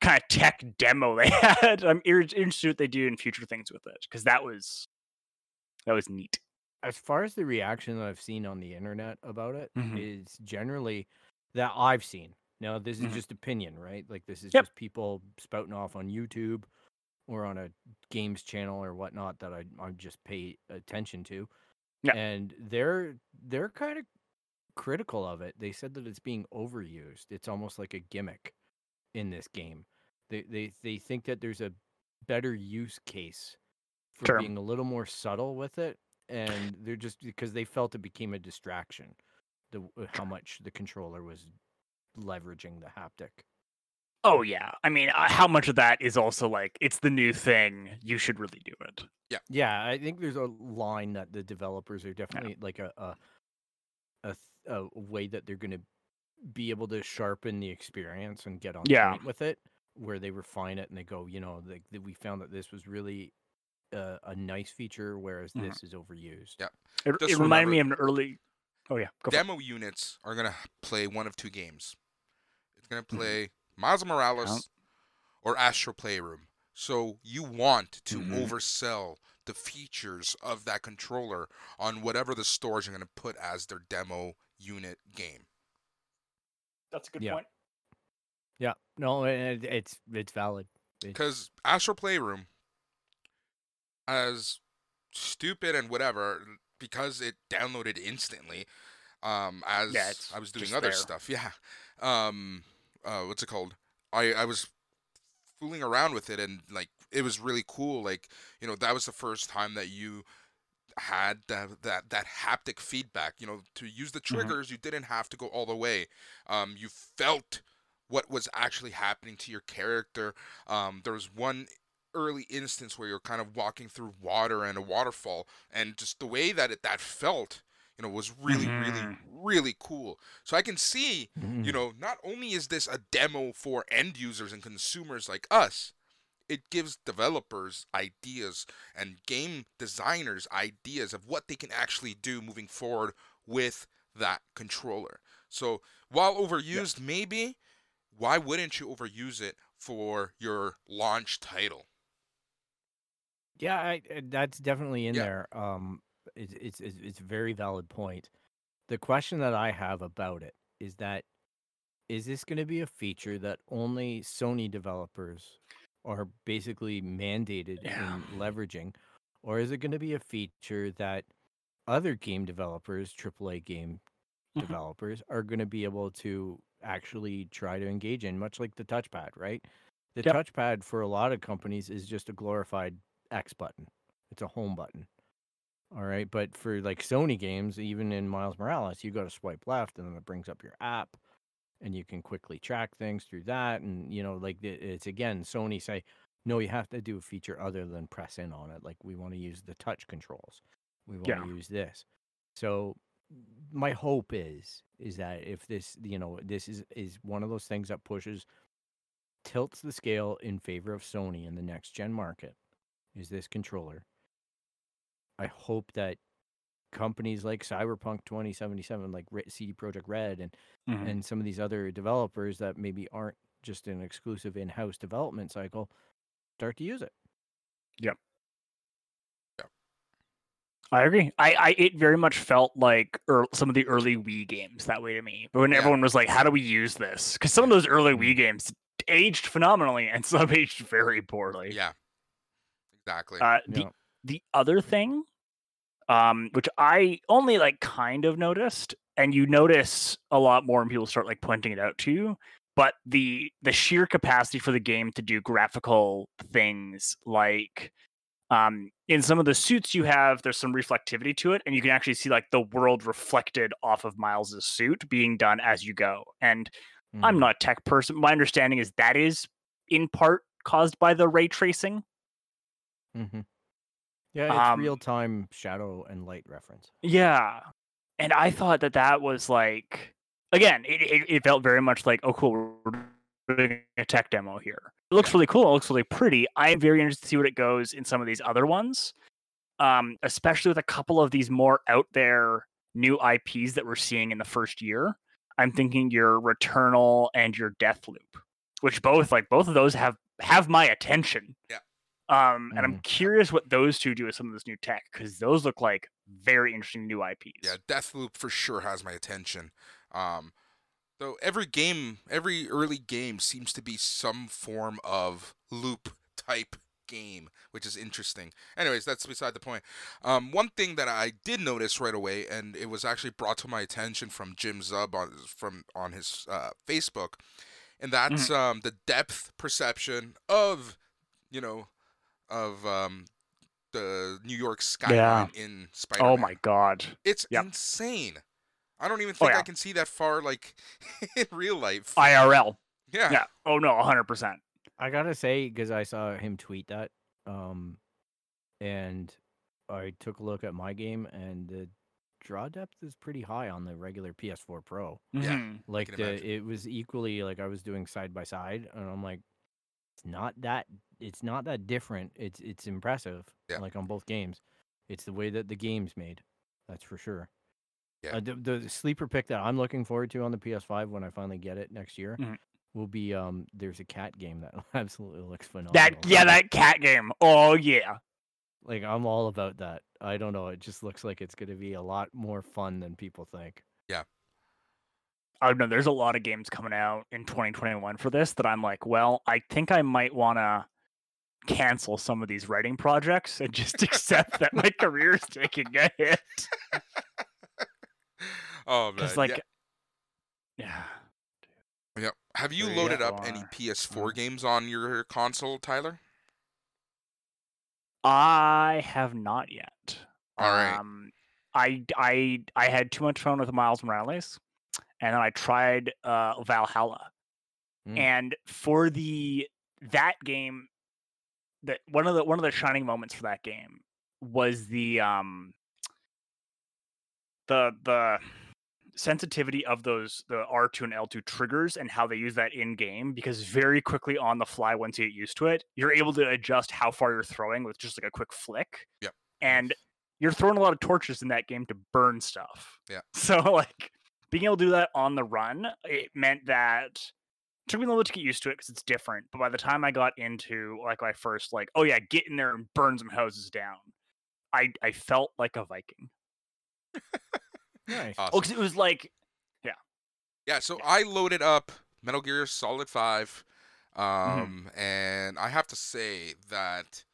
kind of tech demo they had. I'm ir- interested what they do in future things with it because that was that was neat. as far as the reaction that I've seen on the internet about it is Mhm. generally that I've seen. Now, this is Mhm. just opinion, right? Like this is Yep. just people spouting off on YouTube or on a games channel or whatnot that I I just pay attention to. Yeah. And they're they're kind of critical of it. They said that it's being overused. It's almost like a gimmick in this game. They they they think that there's a better use case for Sure. being a little more subtle with it and they're just because they felt it became a distraction the how much the controller was leveraging the haptic Oh yeah, I mean, uh, how much of that is also like it's the new thing? You should really do it. yeah yeah. i think there's a line that the developers are definitely like a a, a, th- a way that they're going to be able to sharpen the experience and get on Yeah. point with it where they refine it and they go you know like that we found that this was really a, a nice feature whereas Mhm. this is overused Yeah. It, Just it reminded me of an early. Oh yeah, go for. Demo units are gonna play one of two games. It's gonna Mhm. play Miles Morales or Astro Playroom. So you want to Mhm. oversell the features of that controller on whatever the stores are gonna put as their demo unit game. That's a good Yeah. point. yeah no it, it's it's valid Because Astro Playroom, as stupid and whatever, because it downloaded instantly, um, as Yeah, I was doing other there. stuff. Yeah. Um, uh, what's it called? I I was fooling around with it and like it was really cool. Like you know that was the first time that you had that that that haptic feedback. You know, to use the triggers, you didn't have to go all the way. Um, you felt what was actually happening to your character. Um, there was one early instance where you're kind of walking through water and a waterfall, and just the way that it that felt, you know, was really, really, Mhm. really cool. So I can see, you Mhm. know, not only is this a demo for end users and consumers like us, it gives developers ideas and game designers ideas of what they can actually do moving forward with that controller. So while overused, maybe why wouldn't you overuse it for your launch title? Yeah, I, uh, that's definitely in Yeah. there. Um, it's, it's it's very valid point. The question that I have about it is that is this going to be a feature that only Sony developers are basically mandated Yeah. in leveraging, or is it going to be a feature that other game developers, AAA game Mhm. developers, are going to be able to actually try to engage in, much like the touchpad, right? The Yep. touchpad for a lot of companies is just a glorified X button. It's a home button. All right. But for like Sony games, even in Miles Morales, you go to swipe left and then it brings up your app and you can quickly track things through that. And, you know, like it's again, Sony say, no, you have to do a feature other than press in on it. Like we want to use the touch controls. We want Yeah. to use this. So my hope is is that if this you know this is is one of those things that pushes tilts the scale in favor of Sony in the next gen market is this controller. I hope that companies like Cyberpunk 2077 like CD Projekt Red and Mhm. and some of these other developers that maybe aren't just an exclusive in-house development cycle start to use it. Yep. yep. I agree. I, I it very much felt like er, some of the early Wii games that way to me. But when Yeah. everyone was like, "How do we use this?" Because some of those early. Wii games aged phenomenally, and some aged very poorly. Yeah. Exactly. Uh, the Yeah. the other thing, um, which I only like kind of noticed, and you notice a lot more when people start like pointing it out to you, but the the sheer capacity for the game to do graphical things like um in some of the suits you have there's some reflectivity to it and you can actually see like the world reflected off of miles's suit being done as you go and i'm Mhm. not a tech person my understanding is that is in part caused by the ray tracing Mhm. Yeah, it's Um, real time shadow and light reference. Yeah. And I thought that that was like, again, it, it, it felt very much like, oh, cool, we're doing a tech demo here. It looks really cool. It looks really pretty. I'm very interested to see what it goes in some of these other ones, um, especially with a couple of these more out there new IPs that we're seeing in the first year. I'm thinking your Returnal and your Deathloop, which both like both of those have have my attention. Yeah. Um, and I'm Mhm. curious what those two do with some of this new tech because those look like very interesting new IPs. Yeah, Deathloop for sure has my attention. Um, though every game, every early game seems to be some form of loop type game, which is interesting. Anyways, that's beside the point. Um, one thing that I did notice right away, and it was actually brought to my attention from Jim Zub on from on his uh, Facebook, and that's um, the depth perception of, you know, of um, the New York skyline in Spider. Man. Oh my god. It's Yep. insane. I don't even Oh, think I can see that far, like in real life. IRL. yeah. Yeah. Oh no, 100%. I gotta say, because I saw him tweet that, um, and I took a look at my game, and the draw depth is pretty high on the regular PS4 Pro. Yeah. Mhm. Like the, it was equally like I was doing side by side, and I'm like, it's not that, it's not that different. It's it's impressive. Yeah. Like on both games, it's the way that the game's made. That's for sure. Yeah. Uh, the, the sleeper pick that I'm looking forward to on the PS5 when I finally get it next year Mhm. will be um. There's a cat game that absolutely looks phenomenal. That yeah, that cat game. Oh yeah. Like I'm all about that. I don't know. It just looks like it's going to be a lot more fun than people think. Oh no, there's a lot of games coming out in 2021 for this that I'm like, well, I think I might want to cancel some of these writing projects and just accept that my career is taking a hit. Oh man. Like, yeah. yeah. yeah. Have you Three loaded up any PS4 games on your console, Tyler? I have not yet. All right. Um, I I I had too much fun with Miles Morales, and then I tried uh, Valhalla. Mm. And for the that game, that one of the one of the shining moments for that game was the um the the sensitivity of those the R2 and L2 triggers and how they use that in game because very quickly on the fly once you get used to it, you're able to adjust how far you're throwing with just like a quick flick. Yep. And you're throwing a lot of torches in that game to burn stuff. Yeah. So like being able to do that on the run, it meant that it took me a little bit to get used to it because it's different. But by the time I got into like my first like, oh yeah, get in there and burn some houses down, I I felt like a Viking. Nice. Awesome. Oh, because it was like Yeah, yeah. so I loaded up Metal Gear Solid 5 Mm-hmm. um and I have to say that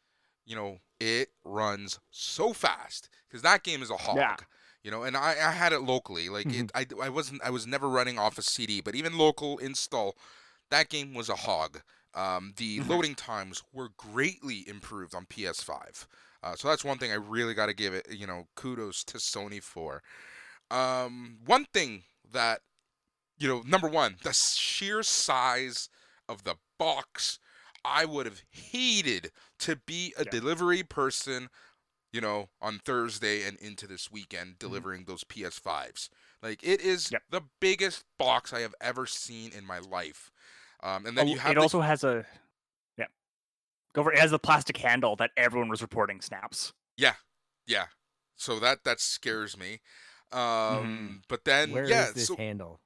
you know, it runs so fast cuz that game is a hog. Yeah. You know, and I, I had it locally. Like Mhm. it, I, I wasn't I was never running off a CD, but even local install, that game was a hog. Um, the Mhm. loading times were greatly improved on PS5. Uh, so that's one thing I really got to give it, you know, kudos to Sony for. Um, one thing that, you know, number one, the sheer size of the box. I would have hated to be a Yeah. delivery person, you know, on Thursday and into this weekend Mm-hmm. delivering those PS5s. Like it is Yep. the biggest box I have ever seen in my life. Um, and then Oh, you have it the- also has a yeah. Go for it. It has a plastic handle that everyone was reporting snaps. Yeah, yeah. So that that scares me. Um, but then Where is yeah, this so handle?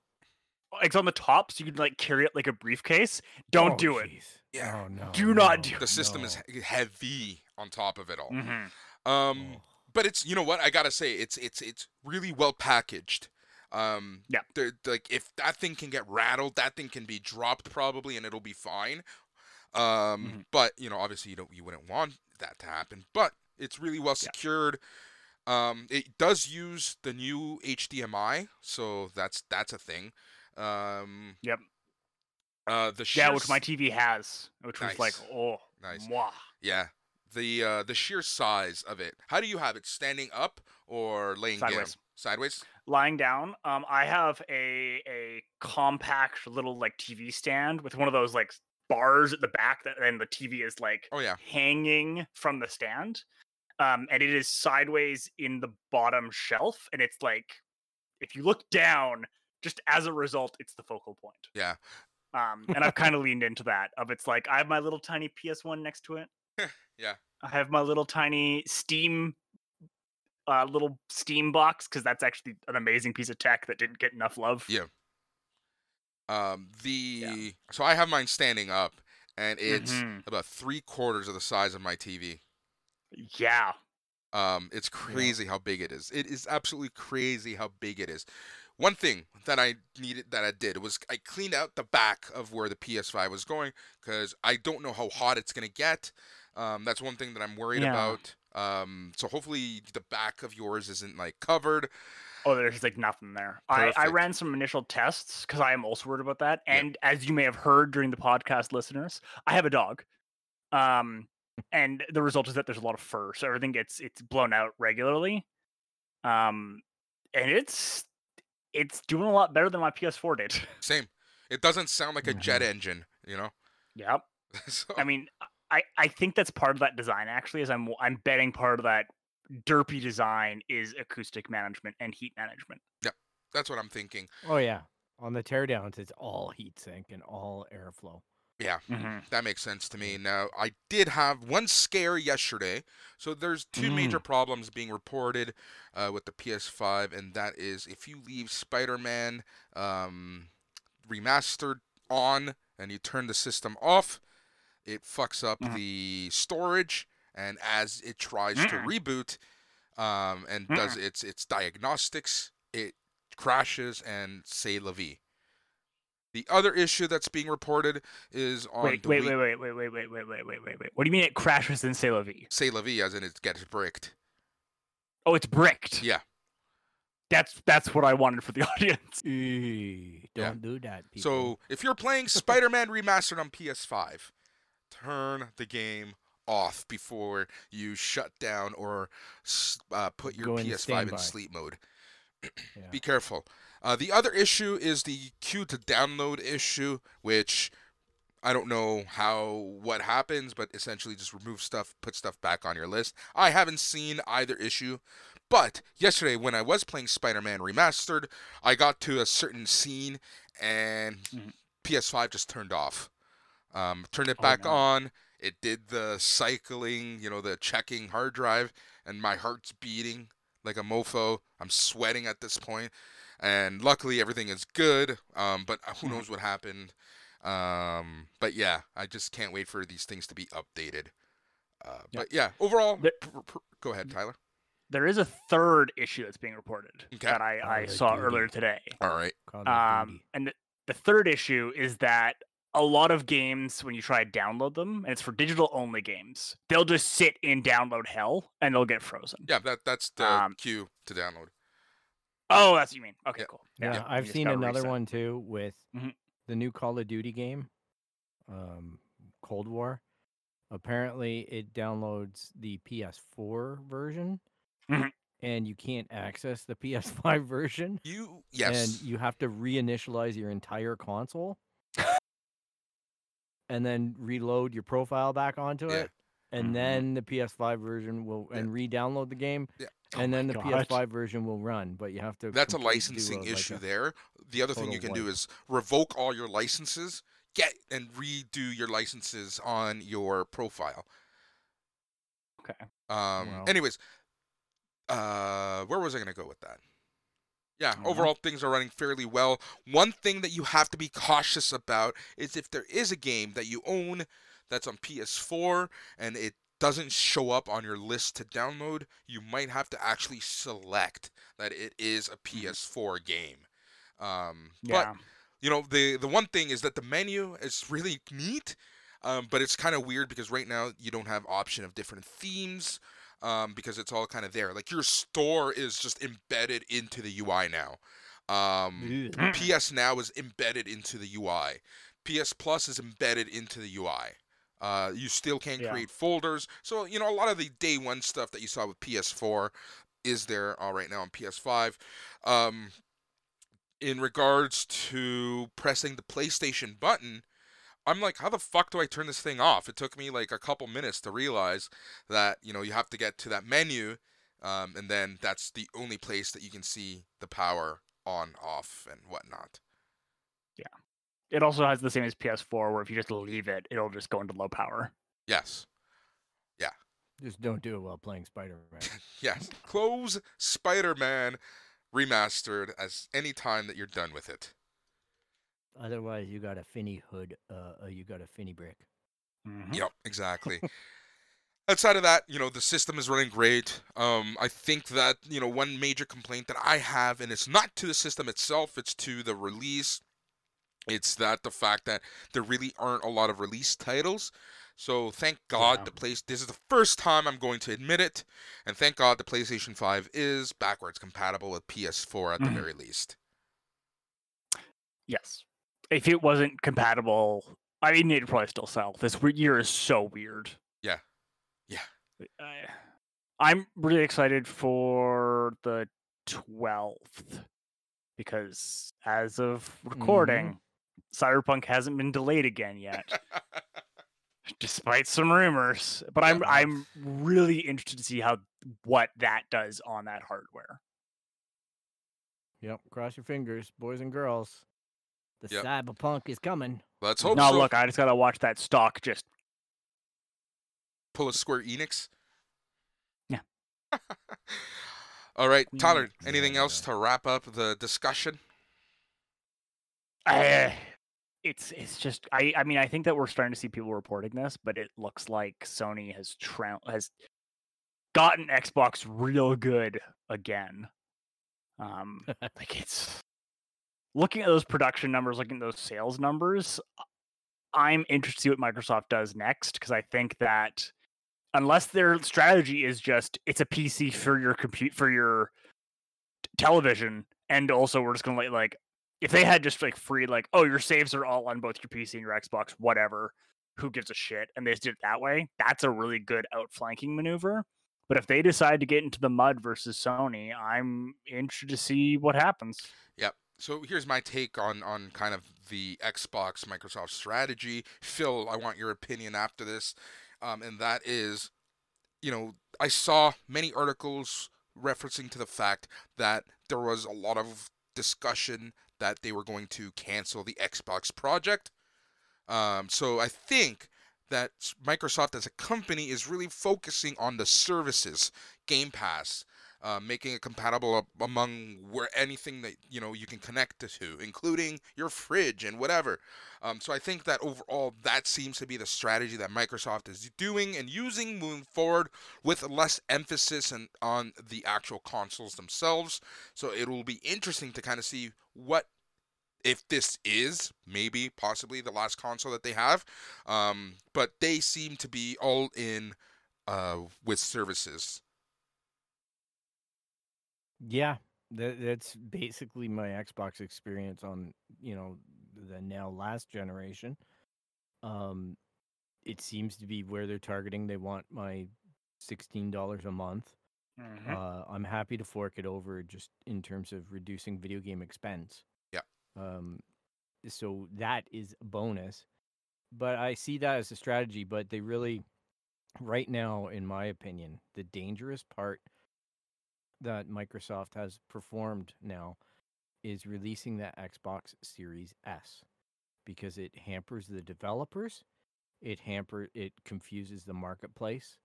It's on the top, so you can like carry it like a briefcase. Don't Oh, do it. Yeah. Oh, no. Do not do- the system is no. he- heavy on top of it all. Mhm. Um, Oh. but it's you know what I gotta say it's it's it's really well packaged. Um, Yeah. like if that thing can get rattled, that thing can be dropped probably, and it'll be fine. Um, Mhm. but you know obviously you don't you wouldn't want that to happen. But it's really well Yeah. secured. Um, it does use the new HDMI, so that's that's a thing. Um, Yep. Uh, the Yeah, which my TV has, which was like, oh, Nice. mwah. Yeah. The uh the sheer size of it. How do you have it? Standing up or laying Sideways. down? Sideways? lying down. Um, I have a a compact little like TV stand with one of those like bars at the back that and the TV is like Oh yeah. hanging from the stand. Um, and it is sideways in the bottom shelf, and it's like if you look down, just as a result, it's the focal point. Yeah. Um, and I've kind of leaned into that. Of it's like I have my little tiny PS1 next to it. Yeah. I have my little tiny Steam, uh, little Steam box because that's actually an amazing piece of tech that didn't get enough love. Yeah. Um the so I have mine standing up and it's Mhm. about three quarters of the size of my TV. Yeah. Um, it's crazy how big it is. It is absolutely crazy how big it is. One thing that I needed that I did was I cleaned out the back of where the PS5 was going because I don't know how hot it's gonna get. Um, that's one thing that I'm worried Yeah. about. Um, so hopefully the back of yours isn't like covered. Oh, there's like nothing there. I, I ran some initial tests because I am also worried about that. Yeah. And as you may have heard during the podcast, listeners, I have a dog. Um, and the result is that there's a lot of fur, so everything gets it's blown out regularly. Um, and it's it's doing a lot better than my PS4 did. Same. It doesn't sound like a jet engine, you know. yep. so, I mean, I I think that's part of that design. Actually, is I'm I'm betting part of that derpy design is acoustic management and heat management. Yeah, that's what I'm thinking. Oh yeah. On the teardowns, it's all heat sink and all airflow. Yeah. Mm-hmm. That makes sense to me. Now, I did have one scare yesterday. So there's two major problems being reported uh, with the PS5, and that is if you leave Spider-Man um, remastered on and you turn the system off, it fucks up Mhm. the storage, and as it tries to Mm-mm. reboot um, and does its its diagnostics, it crashes and say la vie. The other issue that's being reported is on Wait, the wait, wait, wait, wait, wait, wait, wait, wait, wait, wait, wait. What do you mean it crashes in Say La Vie? say la vie as in it gets bricked. Oh, it's bricked. Yeah. That's that's what I wanted for the audience. Eee, don't do that, people. So if you're playing Spider-Man remastered on PS5, turn the game off before you shut down or uh, put your Go PS5 in sleep mode. yeah. Be careful. Uh, the other issue is the queue to download issue, which I don't know how what happens, but essentially just remove stuff, put stuff back on your list. I haven't seen either issue, but yesterday, when I was playing Spider Man Remastered, I got to a certain scene and Mhm. PS5 just turned off. Um, turned it Oh, back no. on. It did the cycling, you know, the checking hard drive, and my heart's beating like a mofo. I'm sweating at this point, and luckily everything is good. Um, but who Mhm. knows what happened? Um, but yeah, I just can't wait for these things to be updated. Uh, Yep. But yeah, overall, The- pr- pr- go ahead, Tyler. There is a third issue that's being reported Okay. that I, I of saw Duty. earlier today. All right. Um, and th- the third issue is that a lot of games, when you try to download them, and it's for digital only games, they'll just sit in download hell and they'll get frozen. Yeah, that that's the Um, queue to download. Oh, that's what you mean. Okay, Yeah. cool. Yeah, you I've seen another reset. one too with Mhm. the new Call of Duty game, um, Cold War. Apparently, it downloads the PS4 version, Mhm. and you can't access the PS5 version, You yes. and you have to reinitialize your entire console, and then reload your profile back onto Yeah. it, and Mhm. then the PS5 version will Yeah. and re-download the game, Yeah. Oh and my then the God. PS5 version will run. But you have to. That's a complete- do licensing like issue a- there. The other thing you total can do is revoke all your licenses, get and redo your licenses on your profile. Okay. Um Wow. anyways, uh where was I going to go with that? Yeah, know. overall things are running fairly well. One thing that you have to be cautious about is if there is a game that you own that's on PS4 and it doesn't show up on your list to download, you might have to actually select that it is a PS4 game. Um, Yeah. But you know, the the one thing is that the menu is really neat, um, but it's kind of weird because right now you don't have option of different themes. Um, because it's all kind of there. Like your store is just embedded into the UI now. Um, PS Now is embedded into the UI. PS Plus is embedded into the UI. Uh, you still can't Yeah. create folders. So, you know, a lot of the day one stuff that you saw with PS4 is there all right now on PS5. Um, in regards to pressing the PlayStation button, I'm like, how the fuck do I turn this thing off? It took me like a couple minutes to realize that, you know, you have to get to that menu, um, and then that's the only place that you can see the power on, off, and whatnot. Yeah. It also has the same as PS4, where if you just leave it, it'll just go into low power. Yes. Yeah. Just don't do it while playing Spider Man. Yes. Close Spider Man remastered as any time that you're done with it. Otherwise, you got a Finny hood. Uh, uh, you got a Finny brick. Mhm. Yep, exactly. Outside of that, you know, the system is running great. Um, I think that, you know, one major complaint that I have, and it's not to the system itself, it's to the release. It's that the fact that there really aren't a lot of release titles. So thank God Yeah. the place this is the first time I'm going to admit it, and thank God the PlayStation 5 is backwards compatible with PS4 at the Mhm. very least. Yes. If it wasn't compatible, I mean, it'd probably still sell. This year is so weird. Yeah. Yeah. I, I'm really excited for the 12th because as of mm-hmm. recording, Cyberpunk hasn't been delayed again yet, despite some rumors. But I'm I'm really interested to see how what that does on that hardware. Yep. Cross your fingers, boys and girls. The Yep. cyberpunk is coming. Let's hope now so. look, I just gotta watch that stock just Pull a Square Enix. Yeah. All right, Tyler. Anything else to wrap up the discussion? Uh, it's it's just I I mean I think that we're starting to see people reporting this, but it looks like Sony has trou- has gotten Xbox real good again. Um, like it's looking at those production numbers, looking at those sales numbers. I'm interested to see what Microsoft does next because I think that unless their strategy is just it's a PC for your compute for your t- television, and also we're just gonna like if they had just like free like oh your saves are all on both your PC and your Xbox, whatever, who gives a shit, and they just did it that way, that's a really good outflanking maneuver. But if they decide to get into the mud versus Sony, I'm interested to see what happens. Yep. So here's my take on on kind of the Xbox Microsoft strategy. Phil, I want your opinion after this, um, and that is, you know, I saw many articles referencing to the fact that there was a lot of discussion that they were going to cancel the Xbox project. Um, so I think that Microsoft as a company is really focusing on the services, Game Pass, uh, making it compatible among where anything that you know you can connect to, including your fridge and whatever. Um, so I think that overall that seems to be the strategy that Microsoft is doing and using moving forward, with less emphasis and on the actual consoles themselves. So it will be interesting to kind of see what if this is maybe possibly the last console that they have. Um, but they seem to be all in uh, with services. Yeah, that, that's basically my Xbox experience on you know the now last generation. Um, it seems to be where they're targeting. They want my sixteen dollars a month. Mhm. Uh, I'm happy to fork it over just in terms of reducing video game expense. Yeah. Um, so that is a bonus, but I see that as a strategy. But they really, right now, in my opinion, the dangerous part that Microsoft has performed now is releasing that Xbox Series S because it hampers the developers, it hamper it confuses the marketplace,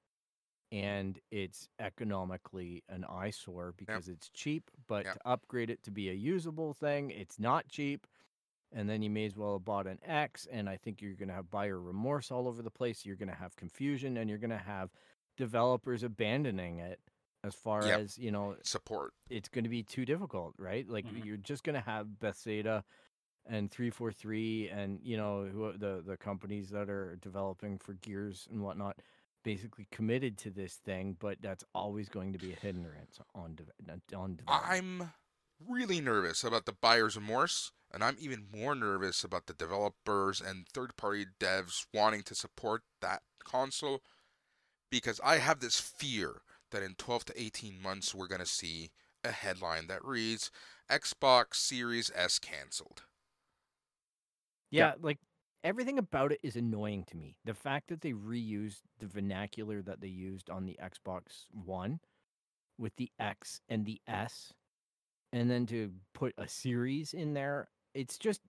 and it's economically an eyesore because it's cheap, but Yep. to upgrade it to be a usable thing, it's not cheap. And then you may as well have bought an X, and I think you're going to have buyer remorse all over the place. You're going to have confusion, and you're going to have developers abandoning it as far Yep. as you know Support. it's going to be too difficult, right? Like Mhm. you're just going to have Bethesda and 343 and you know who the the companies that are developing for Gears and whatnot basically committed to this thing, but that's always going to be a hindrance on de- on development. I'm really nervous about the buyer's remorse, and I'm even more nervous about the developers and third party devs wanting to support that console because I have this fear that in 12 to 18 months we're going to see a headline that reads Xbox Series S canceled. Yeah, like everything about it is annoying to me. The fact that they reused the vernacular that they used on the Xbox One with the X and the S, and then to put a series in there, it's just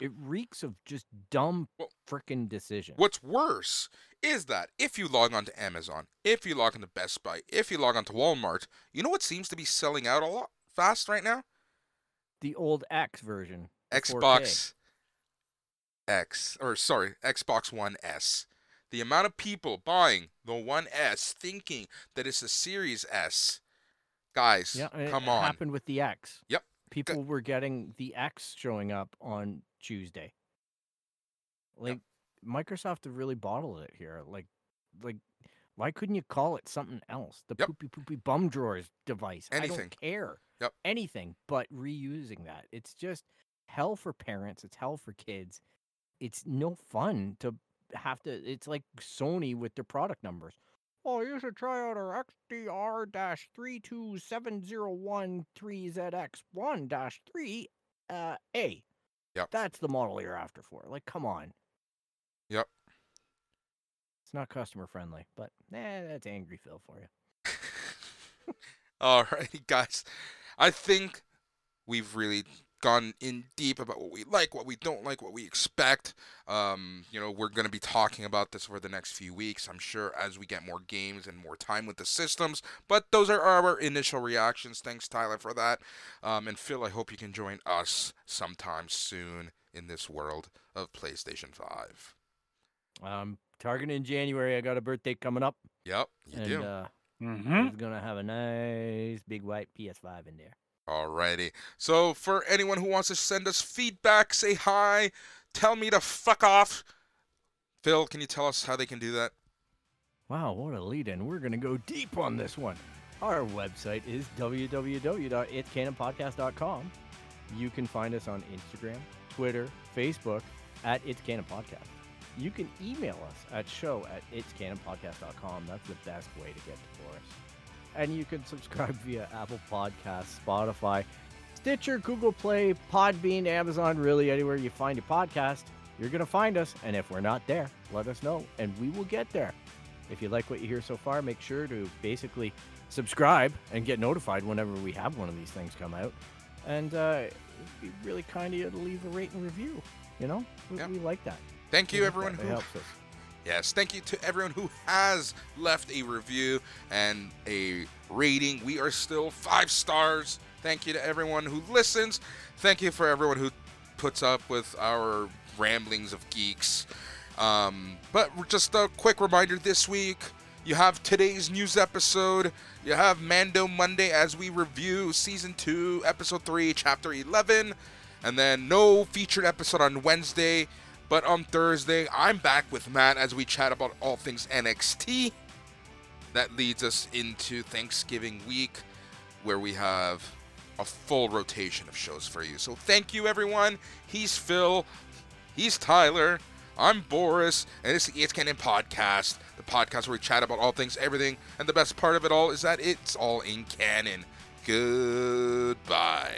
it reeks of just dumb Well, frickin' decision. What's worse is that if you log on to Amazon, if you log on to Best Buy, if you log on to Walmart, you know what seems to be selling out a lot fast right now? The old X version. the 4K. Xbox X, or sorry, Xbox One S. The amount of people buying the One S thinking that it's a Series S, guys, Yeah, come it on. happened with the X. Yep. People were getting the X showing up on Tuesday. Like Microsoft have really bottled it here. Like like why couldn't you call it something else? The Yep. poopy poopy bum drawers device. I Anything. don't care. Yep. Anything but reusing that. It's just hell for parents. It's hell for kids. It's no fun to have to it's like Sony with their product numbers. Oh, you should try out our XDR-32701-3ZX1-3 uh, A. Yep. That's the model you're after for. Like, come on. Yep. It's not customer friendly, but eh, that's angry Phil for you. Alrighty, guys. I think we've really gone in deep about what we like, what we don't like, what we expect. Um, you know, we're going to be talking about this over the next few weeks, I'm sure, as we get more games and more time with the systems. But those are our initial reactions. Thanks, Tyler, for that. Um, and Phil, I hope you can join us sometime soon in this world of PlayStation 5. Um, targeting in January. I got a birthday coming up, Yep, you and do. uh, Mhm. we're gonna have a nice big white PS5 in there. Alrighty. So for anyone who wants to send us feedback, say hi, tell me to fuck off. Phil, can you tell us how they can do that? Wow, what a lead in. We're going to go deep on this one. Our website is www.itscanonpodcast.com. You can find us on Instagram, Twitter, Facebook at It's Canon Podcast. You can email us at show at itscanonpodcast.com. That's the best way to get to us. And you can subscribe via Apple Podcasts, Spotify, Stitcher, Google Play, Podbean, Amazon, really anywhere you find a podcast, you're going to find us. And if we're not there, let us know and we will get there. If you like what you hear so far, make sure to basically subscribe and get notified whenever we have one of these things come out. And uh, it'd be really kind of you to leave a rate and review. You know, we, Yeah. we like that. Thank you, everyone who helps us. Yes, thank you to everyone who has left a review and a rating. We are still five stars. Thank you to everyone who listens. Thank you for everyone who puts up with our ramblings of geeks. Um, but just a quick reminder this week you have today's news episode. You have Mando Monday as we review season 2, episode 3, chapter 11. And then no featured episode on Wednesday. But on Thursday, I'm back with Matt as we chat about all things NXT. That leads us into Thanksgiving week, where we have a full rotation of shows for you. So thank you, everyone. He's Phil. He's Tyler. I'm Boris, and is the It's Canon Podcast, the podcast where we chat about all things, everything, and the best part of it all is that it's all in canon. Goodbye.